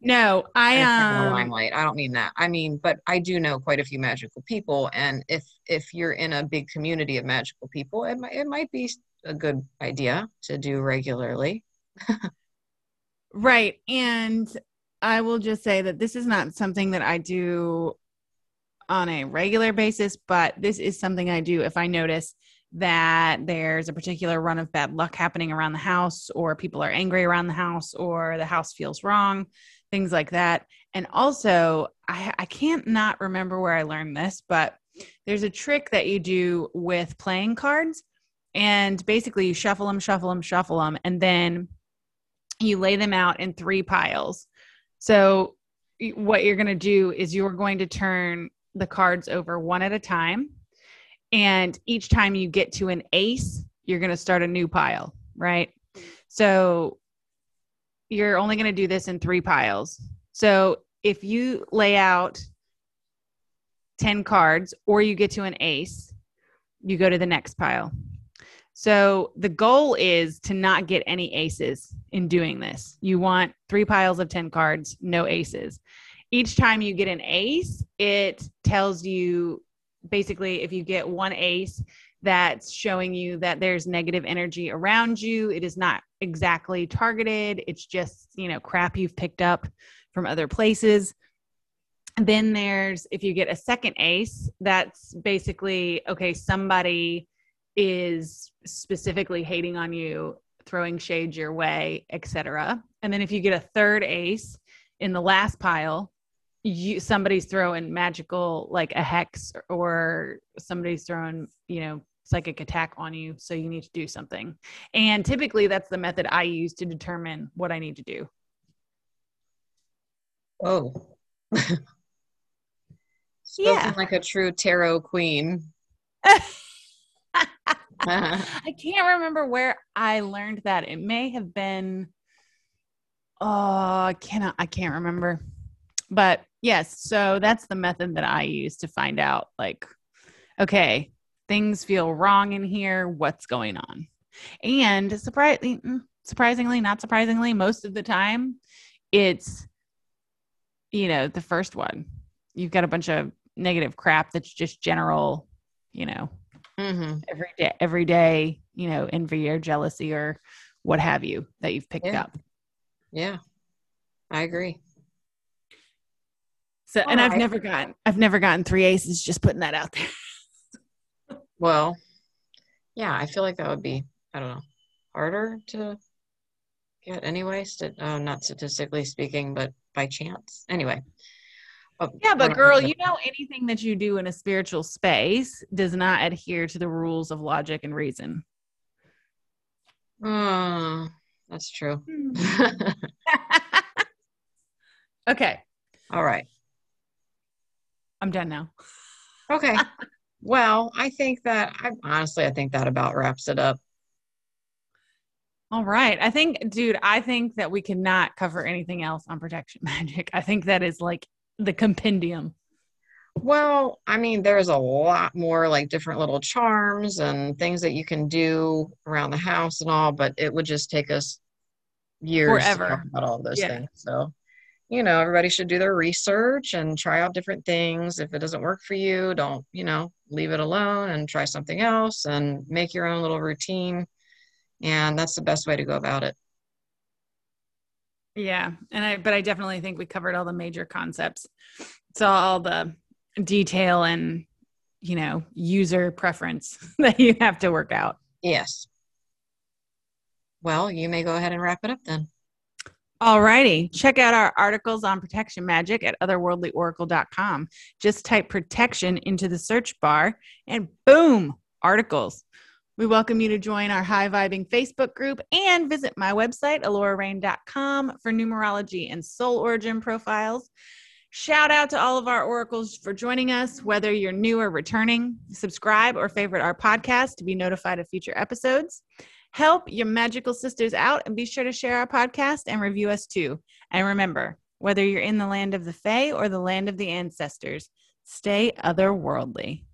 No, I um, limelight. I don't mean that. I mean, but I do know quite a few magical people, and if if you're in a big community of magical people, it might it might be a good idea to do regularly. right, and I will just say that this is not something that I do on a regular basis, but this is something I do if I notice that there's a particular run of bad luck happening around the house, or people are angry around the house, or the house feels wrong things like that. And also, I, I can't not remember where I learned this, but there's a trick that you do with playing cards. And basically, you shuffle them, shuffle them, shuffle them, and then you lay them out in three piles. So, what you're going to do is you're going to turn the cards over one at a time. And each time you get to an ace, you're going to start a new pile, right? So, you're only going to do this in three piles. So if you lay out 10 cards or you get to an ace, you go to the next pile. So the goal is to not get any aces in doing this. You want three piles of 10 cards, no aces. Each time you get an ace, it tells you basically if you get one ace, that's showing you that there's negative energy around you. It is not exactly targeted, it's just, you know, crap you've picked up from other places. Then there's if you get a second ace, that's basically okay, somebody is specifically hating on you, throwing shade your way, etc. And then if you get a third ace in the last pile, you somebody's throwing magical like a hex or somebody's throwing you know psychic attack on you so you need to do something. And typically that's the method i use to determine what i need to do. Oh. Yeah. like a true tarot queen. I can't remember where i learned that. It may have been oh i cannot i can't remember. But yes so that's the method that i use to find out like okay things feel wrong in here what's going on? And surprisingly mm, surprisingly not surprisingly most of the time it's you know the first one. You've got a bunch of negative crap that's just general you know mm-hmm. every day every day you know envy or jealousy or what have you that you've picked yeah. up. Yeah. I agree so All and right. i've never gotten i've never gotten three aces just putting that out there Well, yeah, I feel like that would be, I don't know, harder to get anyway. St- uh, not statistically speaking, but by chance. Anyway. Oh, yeah, but girl, you know, anything that you do in a spiritual space does not adhere to the rules of logic and reason. Mm, that's true. okay. All right. I'm done now. Okay. Well, I think that I honestly I think that about wraps it up. All right. I think, dude, I think that we cannot cover anything else on protection magic. I think that is like the compendium. Well, I mean, there's a lot more like different little charms and things that you can do around the house and all, but it would just take us years Forever. to talk about all those yeah. things. So you know, everybody should do their research and try out different things. If it doesn't work for you, don't, you know, leave it alone and try something else and make your own little routine. And that's the best way to go about it. Yeah. And I, but I definitely think we covered all the major concepts. So all the detail and, you know, user preference that you have to work out. Yes. Well, you may go ahead and wrap it up then. All righty. Check out our articles on protection magic at otherworldlyoracle.com. Just type protection into the search bar and boom, articles. We welcome you to join our high vibing Facebook group and visit my website, alorarain.com, for numerology and soul origin profiles. Shout out to all of our oracles for joining us, whether you're new or returning. Subscribe or favorite our podcast to be notified of future episodes. Help your magical sisters out and be sure to share our podcast and review us too. And remember, whether you're in the land of the Fae or the land of the ancestors, stay otherworldly.